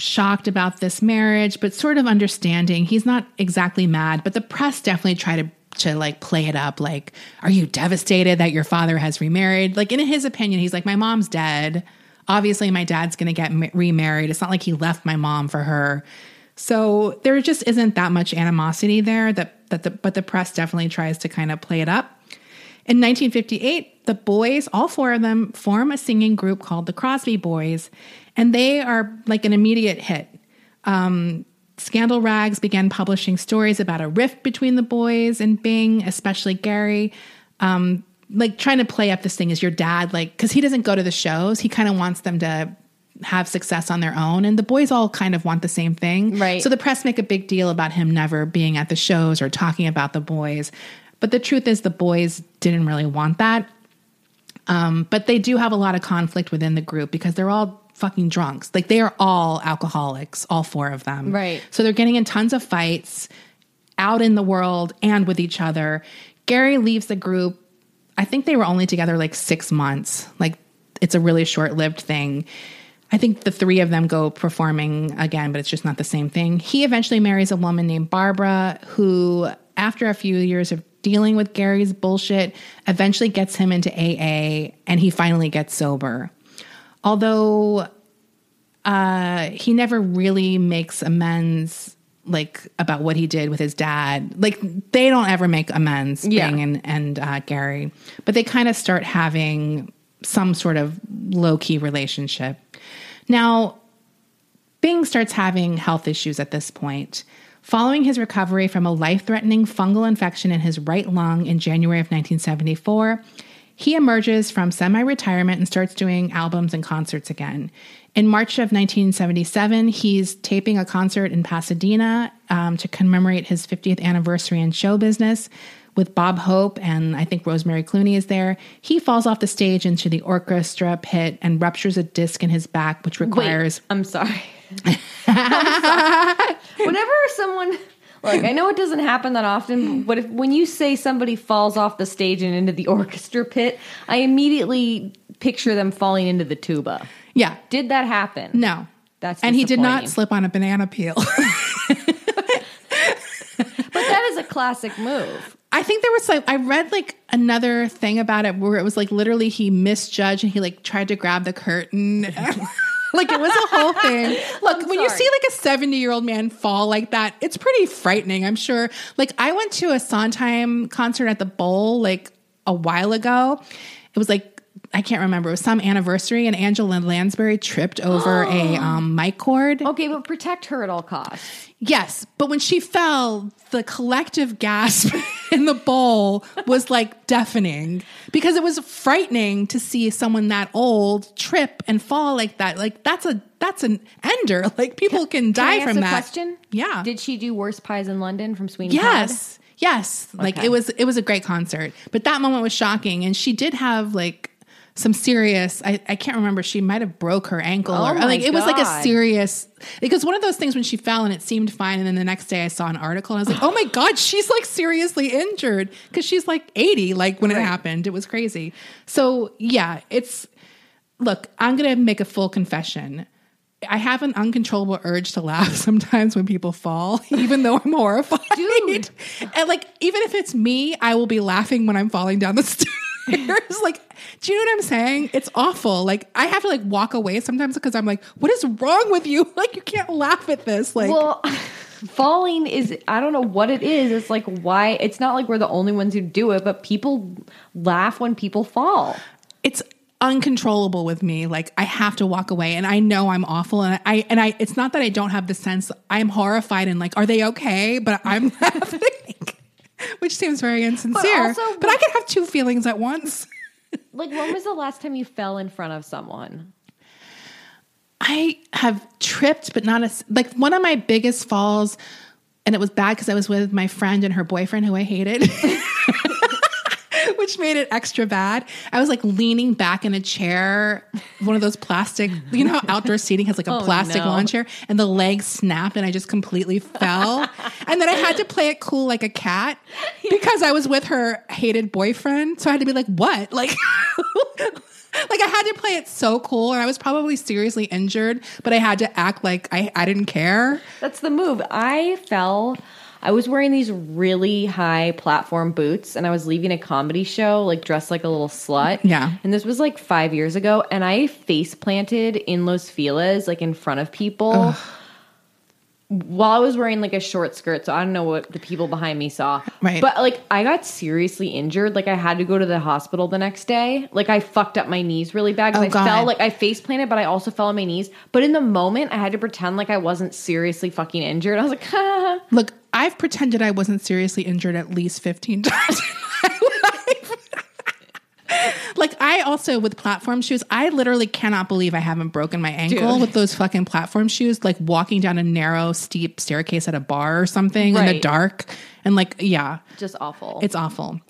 shocked about this marriage, but sort of understanding. He's not exactly mad, but the press definitely try to to like play it up like are you devastated that your father has remarried? Like in his opinion he's like my mom's dead. Obviously my dad's going to get ma- remarried. It's not like he left my mom for her. So there just isn't that much animosity there that that the but the press definitely tries to kind of play it up. In 1958, the boys, all four of them, form a singing group called the Crosby Boys, and they are like an immediate hit. Um, Scandal Rags began publishing stories about a rift between the boys and Bing, especially Gary. Um, like trying to play up this thing as your dad, like, because he doesn't go to the shows. He kind of wants them to have success on their own. And the boys all kind of want the same thing. Right. So the press make a big deal about him never being at the shows or talking about the boys. But the truth is, the boys didn't really want that. Um, but they do have a lot of conflict within the group because they're all fucking drunks. Like they are all alcoholics, all four of them. Right. So they're getting in tons of fights out in the world and with each other. Gary leaves the group. I think they were only together like six months. Like it's a really short lived thing. I think the three of them go performing again, but it's just not the same thing. He eventually marries a woman named Barbara, who, after a few years of dealing with Gary's bullshit, eventually gets him into AA and he finally gets sober. Although uh, he never really makes amends like about what he did with his dad. Like they don't ever make amends, Yeah. Bing and and uh, Gary, but they kind of start having some sort of low key relationship. Now, Bing starts having health issues at this point. Following his recovery from a life threatening fungal infection in his right lung in January of 1974, he emerges from semi retirement and starts doing albums and concerts again. In March of 1977, he's taping a concert in Pasadena um, to commemorate his 50th anniversary in show business with Bob Hope and I think Rosemary Clooney is there. He falls off the stage into the orchestra pit and ruptures a disc in his back, which requires. Wait, I'm sorry. I'm sorry. Whenever someone look, I know it doesn't happen that often, but if when you say somebody falls off the stage and into the orchestra pit, I immediately picture them falling into the tuba. Yeah. Did that happen? No. That's and he did not slip on a banana peel. But that is a classic move. I think there was like I read like another thing about it where it was like literally he misjudged and he like tried to grab the curtain. Like it was a whole thing. Look, when you see like a 70 year old man fall like that, it's pretty frightening, I'm sure. Like I went to a Sondheim concert at the bowl like a while ago. It was like I can't remember. It was some anniversary, and Angela Lansbury tripped over a um, mic cord. Okay, but protect her at all costs. Yes, but when she fell, the collective gasp in the bowl was like deafening because it was frightening to see someone that old trip and fall like that. Like that's a that's an ender. Like people can, Can die from that. question? Yeah. Did she do worst pies in London from Sweeney Todd? Yes. Yes. Like Okay. it was it was a great concert. But that moment was shocking. And she did have like some serious I, I can't remember, she might have broke her ankle Oh or like it was like a serious because one of those things when she fell and it seemed fine and then the next day I saw an article and I was like, Oh my God, she's like seriously injured. Cause she's like 80, like when it happened. It was crazy. So yeah, it's look, I'm gonna make a full confession. I have an uncontrollable urge to laugh sometimes when people fall, even though I'm horrified. Dude. And like, even if it's me, I will be laughing when I'm falling down the stairs. like, do you know what I'm saying? It's awful. Like, I have to like walk away sometimes because I'm like, what is wrong with you? Like, you can't laugh at this. Like, Well, falling is I don't know what it is. It's like why it's not like we're the only ones who do it, but people laugh when people fall. it's uncontrollable with me. Like I have to walk away and I know I'm awful and I and I it's not that I don't have the sense I'm horrified and like are they okay? But I'm laughing. Which seems very insincere. also, but I can have two feelings at once. Like, when was the last time you fell in front of someone? I have tripped, but not as like one of my biggest falls, and it was bad because I was with my friend and her boyfriend who I hated. Which made it extra bad. I was like leaning back in a chair, one of those plastic, you know, how outdoor seating has like a Oh, plastic no. lawn chair, and the leg snapped, and I just completely fell. and then I had to play it cool like a cat because I was with her hated boyfriend. So I had to be like, what? Like, like I had to play it so cool, and I was probably seriously injured, but I had to act like I, I didn't care. That's the move. I fell. I was wearing these really high platform boots and I was leaving a comedy show, like dressed like a little slut. Yeah. And this was like five years ago. And I face planted in Los Feliz, like in front of people. While I was wearing like a short skirt, so I don't know what the people behind me saw. Right. But like I got seriously injured. Like I had to go to the hospital the next day. Like I fucked up my knees really bad Oh, I God. fell. Like I face planted, but I also fell on my knees. But in the moment, I had to pretend like I wasn't seriously fucking injured. I was like. Look, I've pretended I wasn't seriously injured at least 15 times in my life. like, I also, with platform shoes, I literally cannot believe I haven't broken my ankle Dude. with those fucking platform shoes, like walking down a narrow, steep staircase at a bar or something in the Right. dark. And, like, yeah, just awful. it's awful.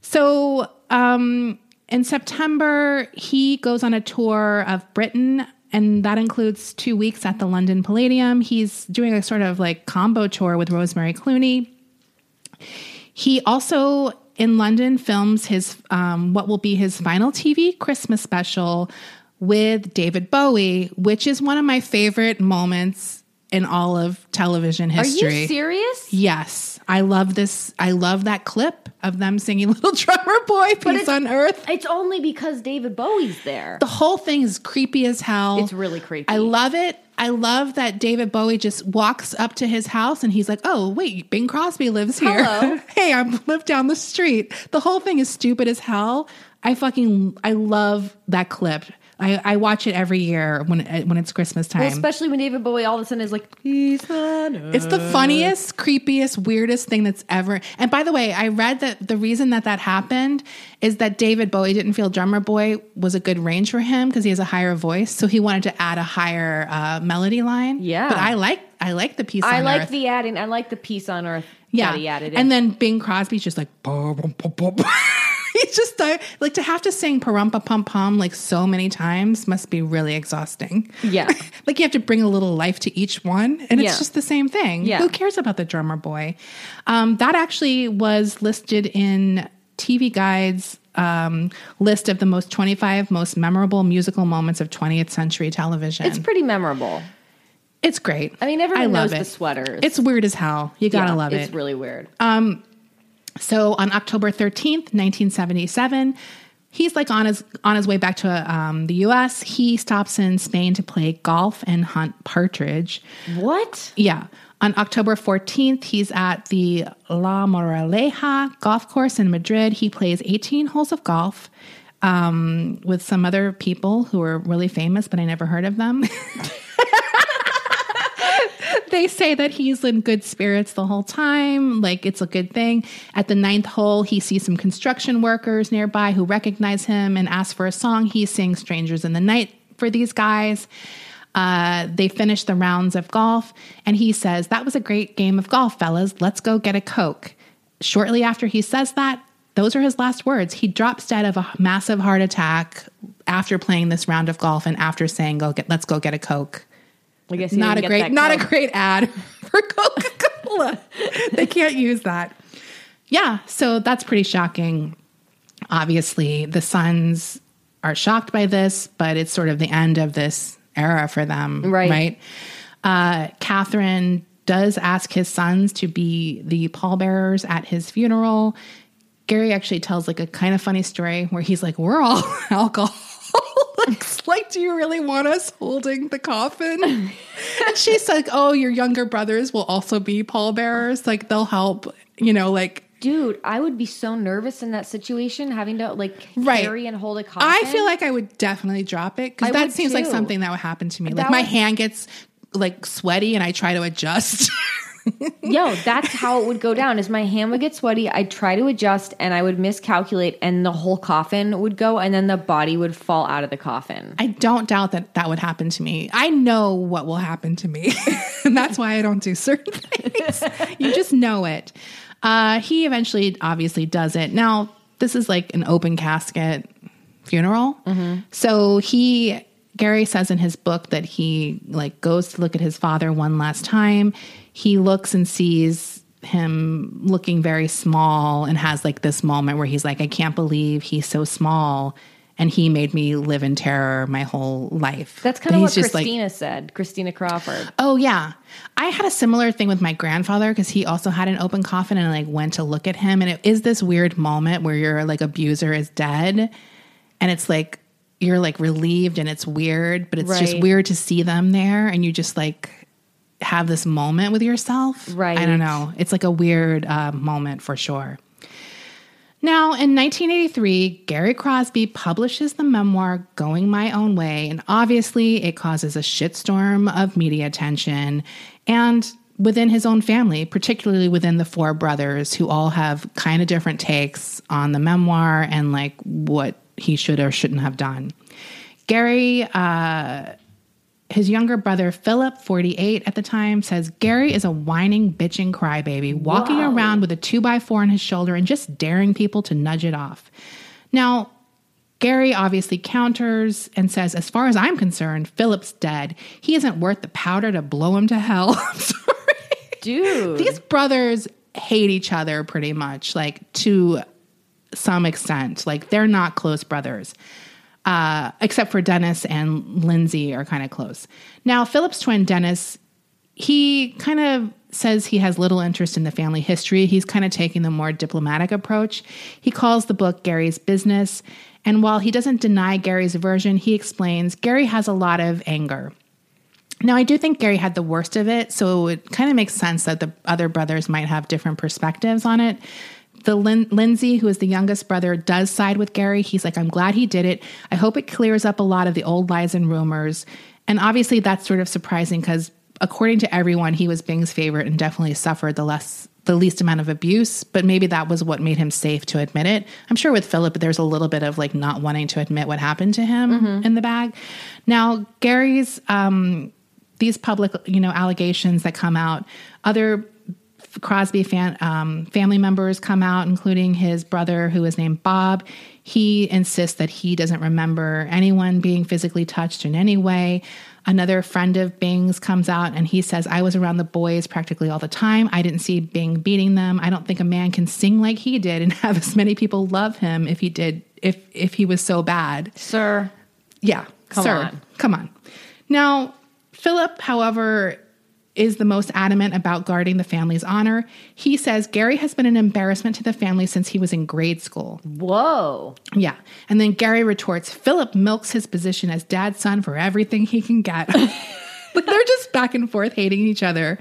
So, um, in September, he goes on a tour of Britain, and that includes two weeks at the London Palladium. He's doing a sort of like combo tour with Rosemary Clooney. He also in London films his um, what will be his final TV Christmas special with David Bowie, which is one of my favorite moments in all of television history. Are you serious? Yes, I love this. I love that clip of them singing "Little Drummer Boy, Peace it's- on Earth." It's only because David Bowie's there. The whole thing is creepy as hell. It's really creepy. I love it. I love that David Bowie just walks up to his house and he's like, "Oh, wait, Bing Crosby lives here. Hello. hey, I live down the street." The whole thing is stupid as hell. I fucking I love that clip. I, I watch it every year when when it's Christmas time. Well, especially when David Bowie all of a sudden is like, he's Earth." It's the funniest, creepiest, weirdest thing that's ever. And by the way, I read that the reason that that happened is that David Bowie didn't feel Drummer Boy was a good range for him because he has a higher voice, so he wanted to add a higher uh, melody line. Yeah. but I like I like the piece. I on like Earth. the adding. I like the piece on Earth yeah, that he added. In. and then Bing Crosby's just like. "Bum, bum, bum, bum." He's just like, like to have to sing "Parumpa Pum Pum" like so many times must be really exhausting. Yeah. like you have to bring a little life to each one, and it's Yeah. just the same thing. Yeah. Who cares about the drummer boy? Um, that actually was listed in TV Guide's um, list of the most 25 most memorable musical moments of 20th century television. it's pretty memorable. It's great. I mean, everyone love knows the it. sweaters. It's weird as hell. You gotta Yeah, love it. It's really weird. So on October 13th, 1977, he's like on his on his way back to um, the US. He stops in Spain to play golf and hunt partridge. what? Yeah. On October 14th, he's at the La Moraleja golf course in Madrid. He plays 18 holes of golf um, with some other people who are really famous, but I never heard of them. they say that he's in good spirits the whole time, like it's a good thing. At the ninth hole, he sees some construction workers nearby who recognize him and ask for a song. He sings Strangers in the Night for these guys. Uh, they finish the rounds of golf, and he says, That was a great game of golf, fellas. Let's go get a Coke. Shortly after he says that, those are his last words. He drops dead of a massive heart attack after playing this round of golf and after saying, "Go get, let's go get a Coke." I guess Not a great, not a great ad for Coca Cola. they can't use that. Yeah, so that's pretty shocking. Obviously, the sons are shocked by this, but it's sort of the end of this era for them, Right. Right. Uh, Kathryn does ask his sons to be the pallbearers at his funeral. Gary actually tells like a kind of funny story where he's like, "We're all like, do you really want us holding the coffin?" and she's like, "Oh, your younger brothers will also be pallbearers. Like, they'll help. You know, like." Dude, I would be so nervous in that situation, having to like Right. carry and hold a coffin. I feel like I would definitely drop it because that seems like something that would happen to me. Like That my would- hand gets like sweaty and I try to adjust. Yo, that's how it would go down. Is my hand would get sweaty, I'd try to adjust and I would miscalculate and the whole coffin would go and then the body would fall out of the coffin. I don't doubt that that would happen to me. I know what will happen to me. and that's why I don't do certain things. you just know it. Uh, he eventually obviously does it. Now, this is like an open casket funeral. So he Gary says in his book that he like goes to look at his father one last time. He looks and sees him looking very small and has like this moment where he's like I can't believe he's so small and he made me live in terror my whole life. That's kind But of what just like- Christina said, Christina Crawford. Oh yeah. I had a similar thing with my grandfather because he also had an open coffin and I like went to look at him and it is this weird moment where your like abuser is dead and it's like you're like relieved and it's weird, but it's just weird to see them there and you just like have this moment with yourself. Right. I don't know. It's like a weird uh, moment for sure. Now, in 1983, Gary Crosby publishes the memoir Going My Own Way, and obviously it causes a shitstorm of media attention and within his own family, particularly within the four brothers who all have kind of different takes on the memoir and like what he should or shouldn't have done. Gary uh, his younger brother, Philip, 48 at the time, says Gary is a whining, bitching crybaby, walking around with a two by four on his shoulder and just daring people to nudge it off. Now, Gary obviously counters and says, As far as I'm concerned, Philip's dead. He isn't worth the powder to blow him to hell. I'm sorry. Dude. These brothers hate each other pretty much, like to some extent. Like they're not close brothers, uh, except for Dennis and Lindsay are kind of close. Now, Philip's twin, Dennis, he kind of says he has little interest in the family history. He's kind of taking the more diplomatic approach. He calls the book Gary's Business. And while he doesn't deny Gary's version, he explains Gary has a lot of anger. Now, I do think Gary had the worst of it, so it kind of makes sense that the other brothers might have different perspectives on it. The Lin- Lindsay, who is the youngest brother, does side with Gary. He's like, I'm glad he did it. I hope it clears up a lot of the old lies and rumors. And obviously, that's sort of surprising because, according to everyone, he was Bing's favorite and definitely suffered the less the least amount of abuse. But maybe that was what made him safe to admit it. I'm sure with Philip, there's a little bit of like not wanting to admit what happened to him in the bag. Now, Gary's um, these public, you know, allegations that come out, other Crosby fan, um, family members come out, including his brother, who is named Bob. He insists that he doesn't remember anyone being physically touched in any way. Another friend of Bing's comes out and he says, I was around the boys practically all the time. I didn't see Bing beating them. I don't think a man can sing like he did and have as many people love him if he did, if if he was so bad. Sir. Yeah, Come sir. on. Come on. Now, Philip, however, is the most adamant about guarding the family's honor. He says Gary has been an embarrassment to the family since he was in grade school. Whoa. Yeah. And then Gary retorts Philip milks his position as dad's son for everything he can get. like they're just back and forth hating each other.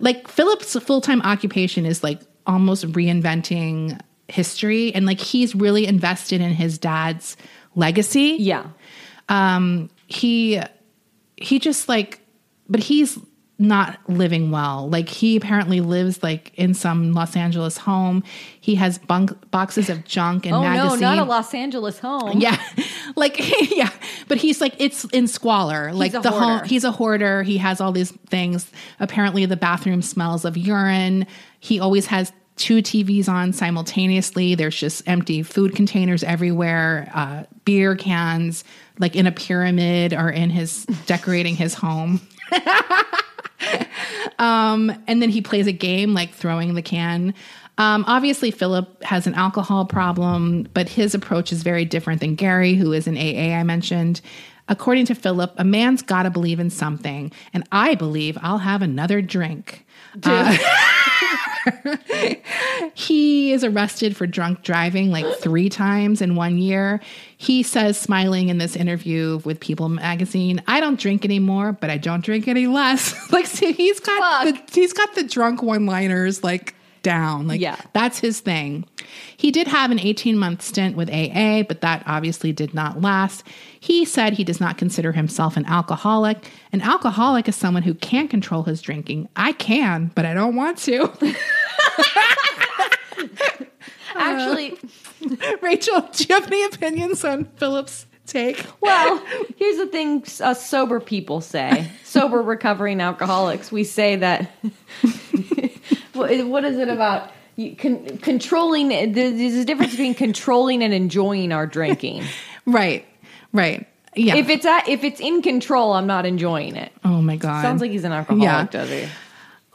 Like Philip's full time occupation is like almost reinventing history. And like he's really invested in his dad's legacy Yeah. um he he just like but he's not living well. Like he apparently lives like in some los angeles home. He has bunk boxes of junk and Oh magazines no, not a Los Angeles home. yeah. Like yeah. But he's like it's in squalor. Like the home he's a hoarder. He has all these things. Apparently the bathroom smells of urine. He always has two tvs on simultaneously. There's just empty food containers everywhere uh, beer cans like in a pyramid or in his decorating his home um, and then he plays a game like throwing the can. Um, obviously, Philip has an alcohol problem, but his approach is very different than Gary, who is an AA I mentioned. According to Philip, a man's got to believe in something, and I believe I'll have another drink. Uh, he is arrested for drunk driving like three times in one year. He says, smiling in this interview with People magazine, "I don't drink anymore, but I don't drink any less." like, so he's got the, he's got the drunk one-liners. Like, down. Like Yeah. that's his thing. He did have an 18 month stint with AA, but that obviously did not last. He said he does not consider himself an alcoholic. An alcoholic is someone who can't control his drinking. I can, but I don't want to. Uh, Actually, Rachel, do you have any opinions on Philip's take? well, here's the thing us sober people say, sober recovering alcoholics, we say that. What what is it about? You, con- controlling there's a difference between controlling and enjoying our drinking. Right, right. Yeah. If it's at, if it's in control, I'm not enjoying it. oh my God. Sounds like he's an alcoholic, Yeah. does he?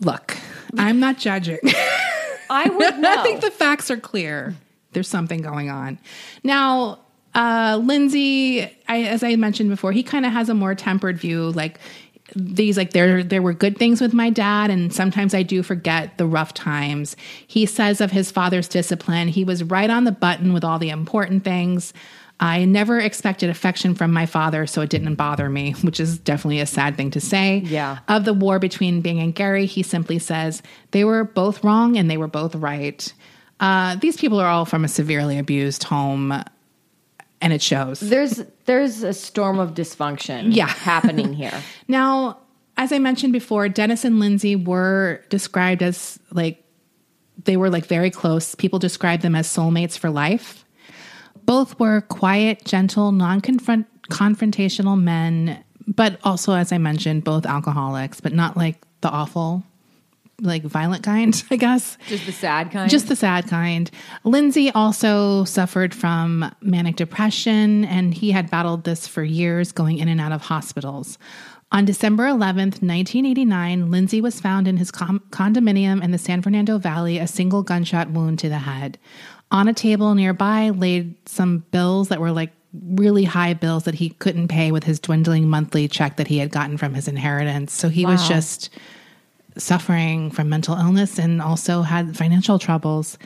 Look, I'm not judging. I would know. I think the facts are clear. There's something going on. Now, uh, Lindsay, I, as I mentioned before, he kind of has a more tempered view. Like these, like there, there were good things with my dad, and sometimes I do forget the rough times. He says of his father's discipline, he was right on the button with all the important things. I never expected affection from my father, so it didn't bother me, which is definitely a sad thing to say. Yeah. Of the war between Bing and Gary, he simply says they were both wrong and they were both right. Uh, these people are all from a severely abused home, and it shows. there's there's a storm of dysfunction Yeah. happening here. Now, as I mentioned before, Dennis and Lindsay were described as like they were like very close. People described them as soulmates for life. Both were quiet, gentle, non confrontational men, but also, as I mentioned, both alcoholics, but not like the awful, like violent kind, I guess. Just the sad kind. Just the sad kind. Lindsay also suffered from manic depression, and he had battled this for years, going in and out of hospitals. On December 11th, 1989, Lindsay was found in his com- condominium in the San Fernando Valley, a single gunshot wound to the head. On a table nearby laid some bills that were like really high bills that he couldn't pay with his dwindling monthly check that he had gotten from his inheritance. So he was just suffering from mental illness and also had financial troubles.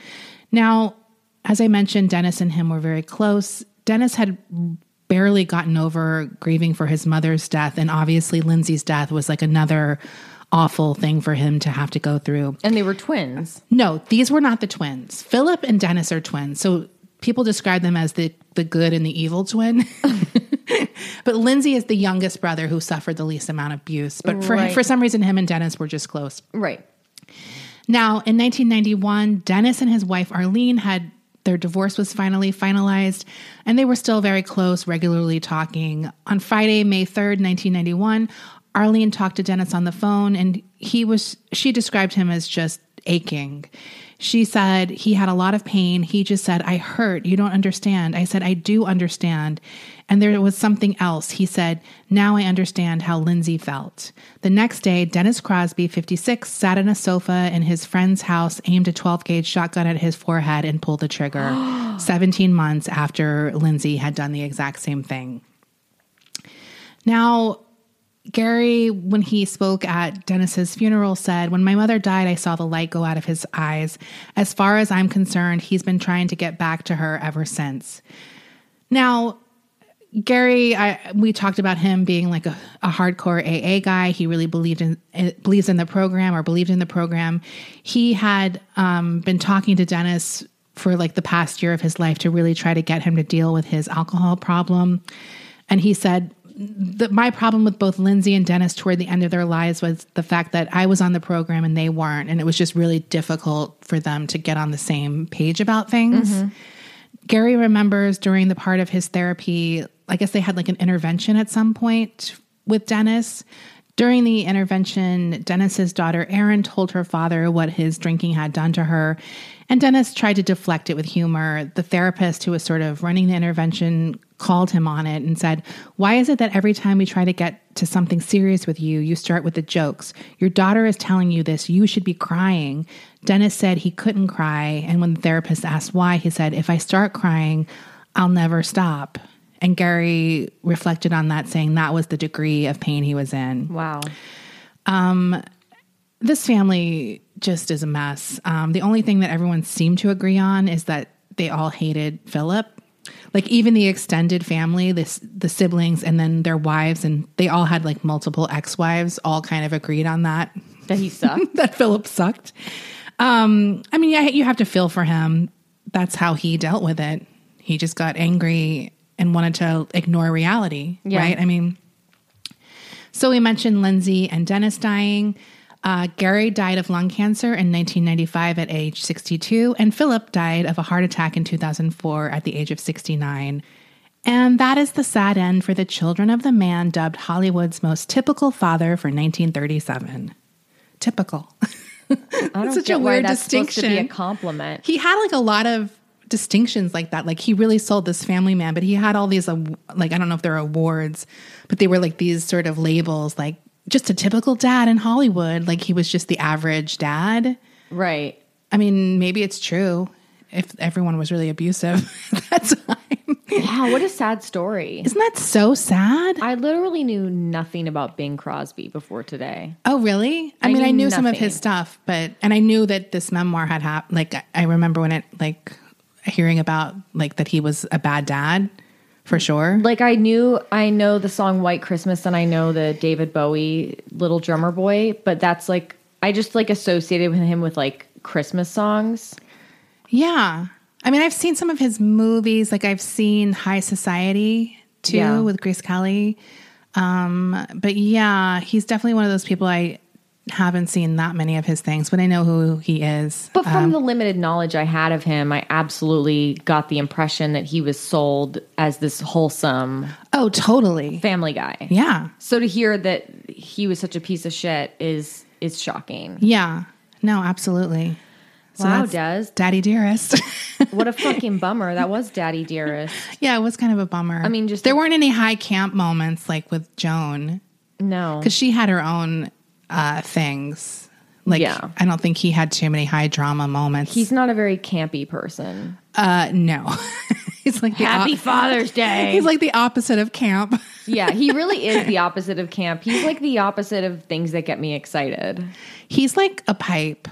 Now, as I mentioned, Dennis and him were very close. Dennis had barely gotten over grieving for his mother's death, and obviously Lindsay's death was like another awful thing for him to have to go through. and they were twins. No, these were not the twins. Philip and Dennis are twins. So people describe them as the the good and the evil twin. but Lindsay is the youngest brother who suffered the least amount of abuse. But for Right. for some reason him and Dennis were just close. Right. Now, in 1991, Dennis and his wife Arlene had their divorce was finally finalized, and they were still very close, regularly talking. On Friday, May 3rd, 1991, Arlene talked to Dennis on the phone, and he was she described him as just aching. She said he had a lot of pain. He just said, I hurt. You don't understand. I said, I do understand. And there was something else. He said, Now I understand how Lindsay felt. The next day, Dennis Crosby, 56, sat in a sofa in his friend's house, aimed a 12 gauge shotgun at his forehead, and pulled the trigger 17 months after Lindsay had done the exact same thing. Now, Gary, when he spoke at Dennis's funeral, said, When my mother died, I saw the light go out of his eyes. As far as I'm concerned, he's been trying to get back to her ever since. Now, Gary, I, we talked about him being like a, a hardcore AA guy. He really believed in eh, believes in the program or believed in the program. He had um, been talking to Dennis for like the past year of his life to really try to get him to deal with his alcohol problem. And he said that my problem with both Lindsay and Dennis toward the end of their lives was the fact that I was on the program and they weren't, and it was just really difficult for them to get on the same page about things. Mm-hmm. Gary remembers during the part of his therapy, I guess they had like an intervention at some point with Dennis. During the intervention, Dennis's daughter Erin told her father what his drinking had done to her, and Dennis tried to deflect it with humor. The therapist who was sort of running the intervention called him on it and said, Why is it that every time we try to get to something serious with you, you start with the jokes? Your daughter is telling you this. You should be crying. Dennis said he couldn't cry. And when the therapist asked why, he said, If I start crying, I'll never stop. And Gary reflected on that, saying that was the degree of pain he was in Wow. Um, this family just is a mess. Um, the only thing that everyone seemed to agree on is that they all hated Philip. Like even the extended family, this the siblings, and then their wives, and they all had like multiple ex-wives. All kind of agreed on that That he sucked. that Philip sucked. Um, I mean, yeah, you have to feel for him. That's how he dealt with it. He just got angry and wanted to ignore reality, Yeah. right? I mean, so we mentioned Lindsay and Dennis dying. Uh, Gary died of lung cancer in 1995 at age 62, and Philip died of a heart attack in 2004 at the age of 69. And that is the sad end for the children of the man dubbed Hollywood's most typical father for 1937. Typical. that's such a weird supposed to be a distinction. compliment. he had like a lot of distinctions like that. Like he really sold this family man, but he had all these aw- like I don't know if they're awards, but they were like these sort of labels, like just a typical dad in Hollywood. Like he was just the average dad. Right. I mean, maybe it's true if everyone was really abusive at that time. Wow, what a sad story. Isn't that so sad? I literally knew nothing about Bing Crosby before today. Oh, really? I, I mean, I knew knew some of his stuff, but and I knew that this memoir had happened. Like I- I remember when it like hearing about like that he was a bad dad for sure. Like I knew I know the song White Christmas and I know the David Bowie Little Drummer Boy, but that's like I just like associated with him with like Christmas songs. Yeah. I mean, I've seen some of his movies. Like I've seen High Society too Yeah. with Grace Kelly. Um, but yeah, he's definitely one of those people I haven't seen that many of his things, but I know who he is. But from Um, the limited knowledge I had of him, I absolutely got the impression that he was sold as this wholesome oh, totally. family guy. Yeah. So to hear that he was such a piece of shit is is shocking. Yeah. No, absolutely. wow, that's Des. Daddy Dearest. What a fucking bummer. That was Daddy Dearest. yeah, it was kind of a bummer. I mean, just there the- weren't any high camp moments like with Joan No. because she had her own uh, things. Like, Yeah. I don't think he had too many high drama moments. He's not a very campy person. uh, no, he's like Happy op- Father's Day. He's like the opposite of camp. yeah, he really is the opposite of camp. He's like the opposite of things that get me excited. He's like a pipe.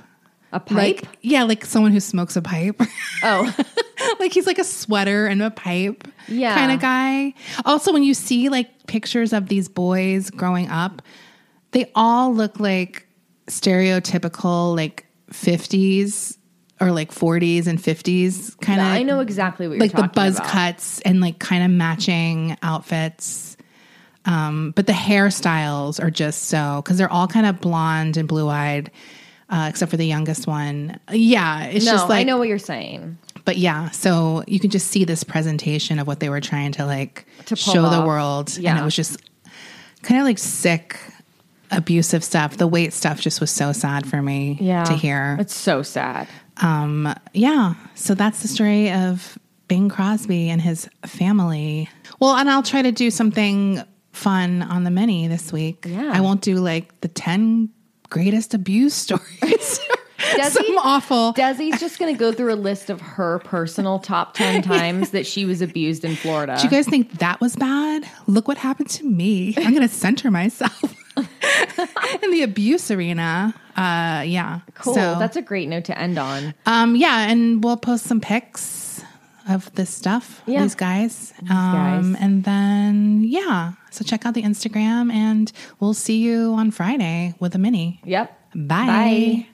A pipe? Like yeah, like someone who smokes a pipe. oh, like he's like a sweater and a pipe Yeah. kind of guy. Also, when you see like pictures of these boys growing up, they all look like stereotypical like 50s or like 40s and 50s kind of I know exactly what you're like the buzz about. cuts and like kind of matching outfits. Um, but the hairstyles are just so because they're all kind of blonde and blue eyed, uh, except for the youngest one. Yeah, it's No, just like I know what you're saying. but yeah, so you can just see this presentation of what they were trying to like To show the off. world. And it was just kind of like sick, abusive stuff. The weight stuff just was so sad for me Yeah. to hear. It's so sad. Um, yeah. So that's the story of Bing Crosby and his family. Well, and I'll try to do something fun on the mini this week. Yeah. I won't do like the 10 greatest abuse stories. Desi- Some awful. Desi's just going to go through a list of her personal top 10 times that she was abused in Florida. Do you guys think that was bad? Look what happened to me. I'm going to center myself in the abuse arena. Uh, yeah. cool. So, That's a great note to end on. um, yeah, and we'll post some pics of this stuff. Yeah. These guys. Um, guys. and then yeah. So check out the Instagram, and we'll see you on Friday with a mini. Yep. Bye. Bye.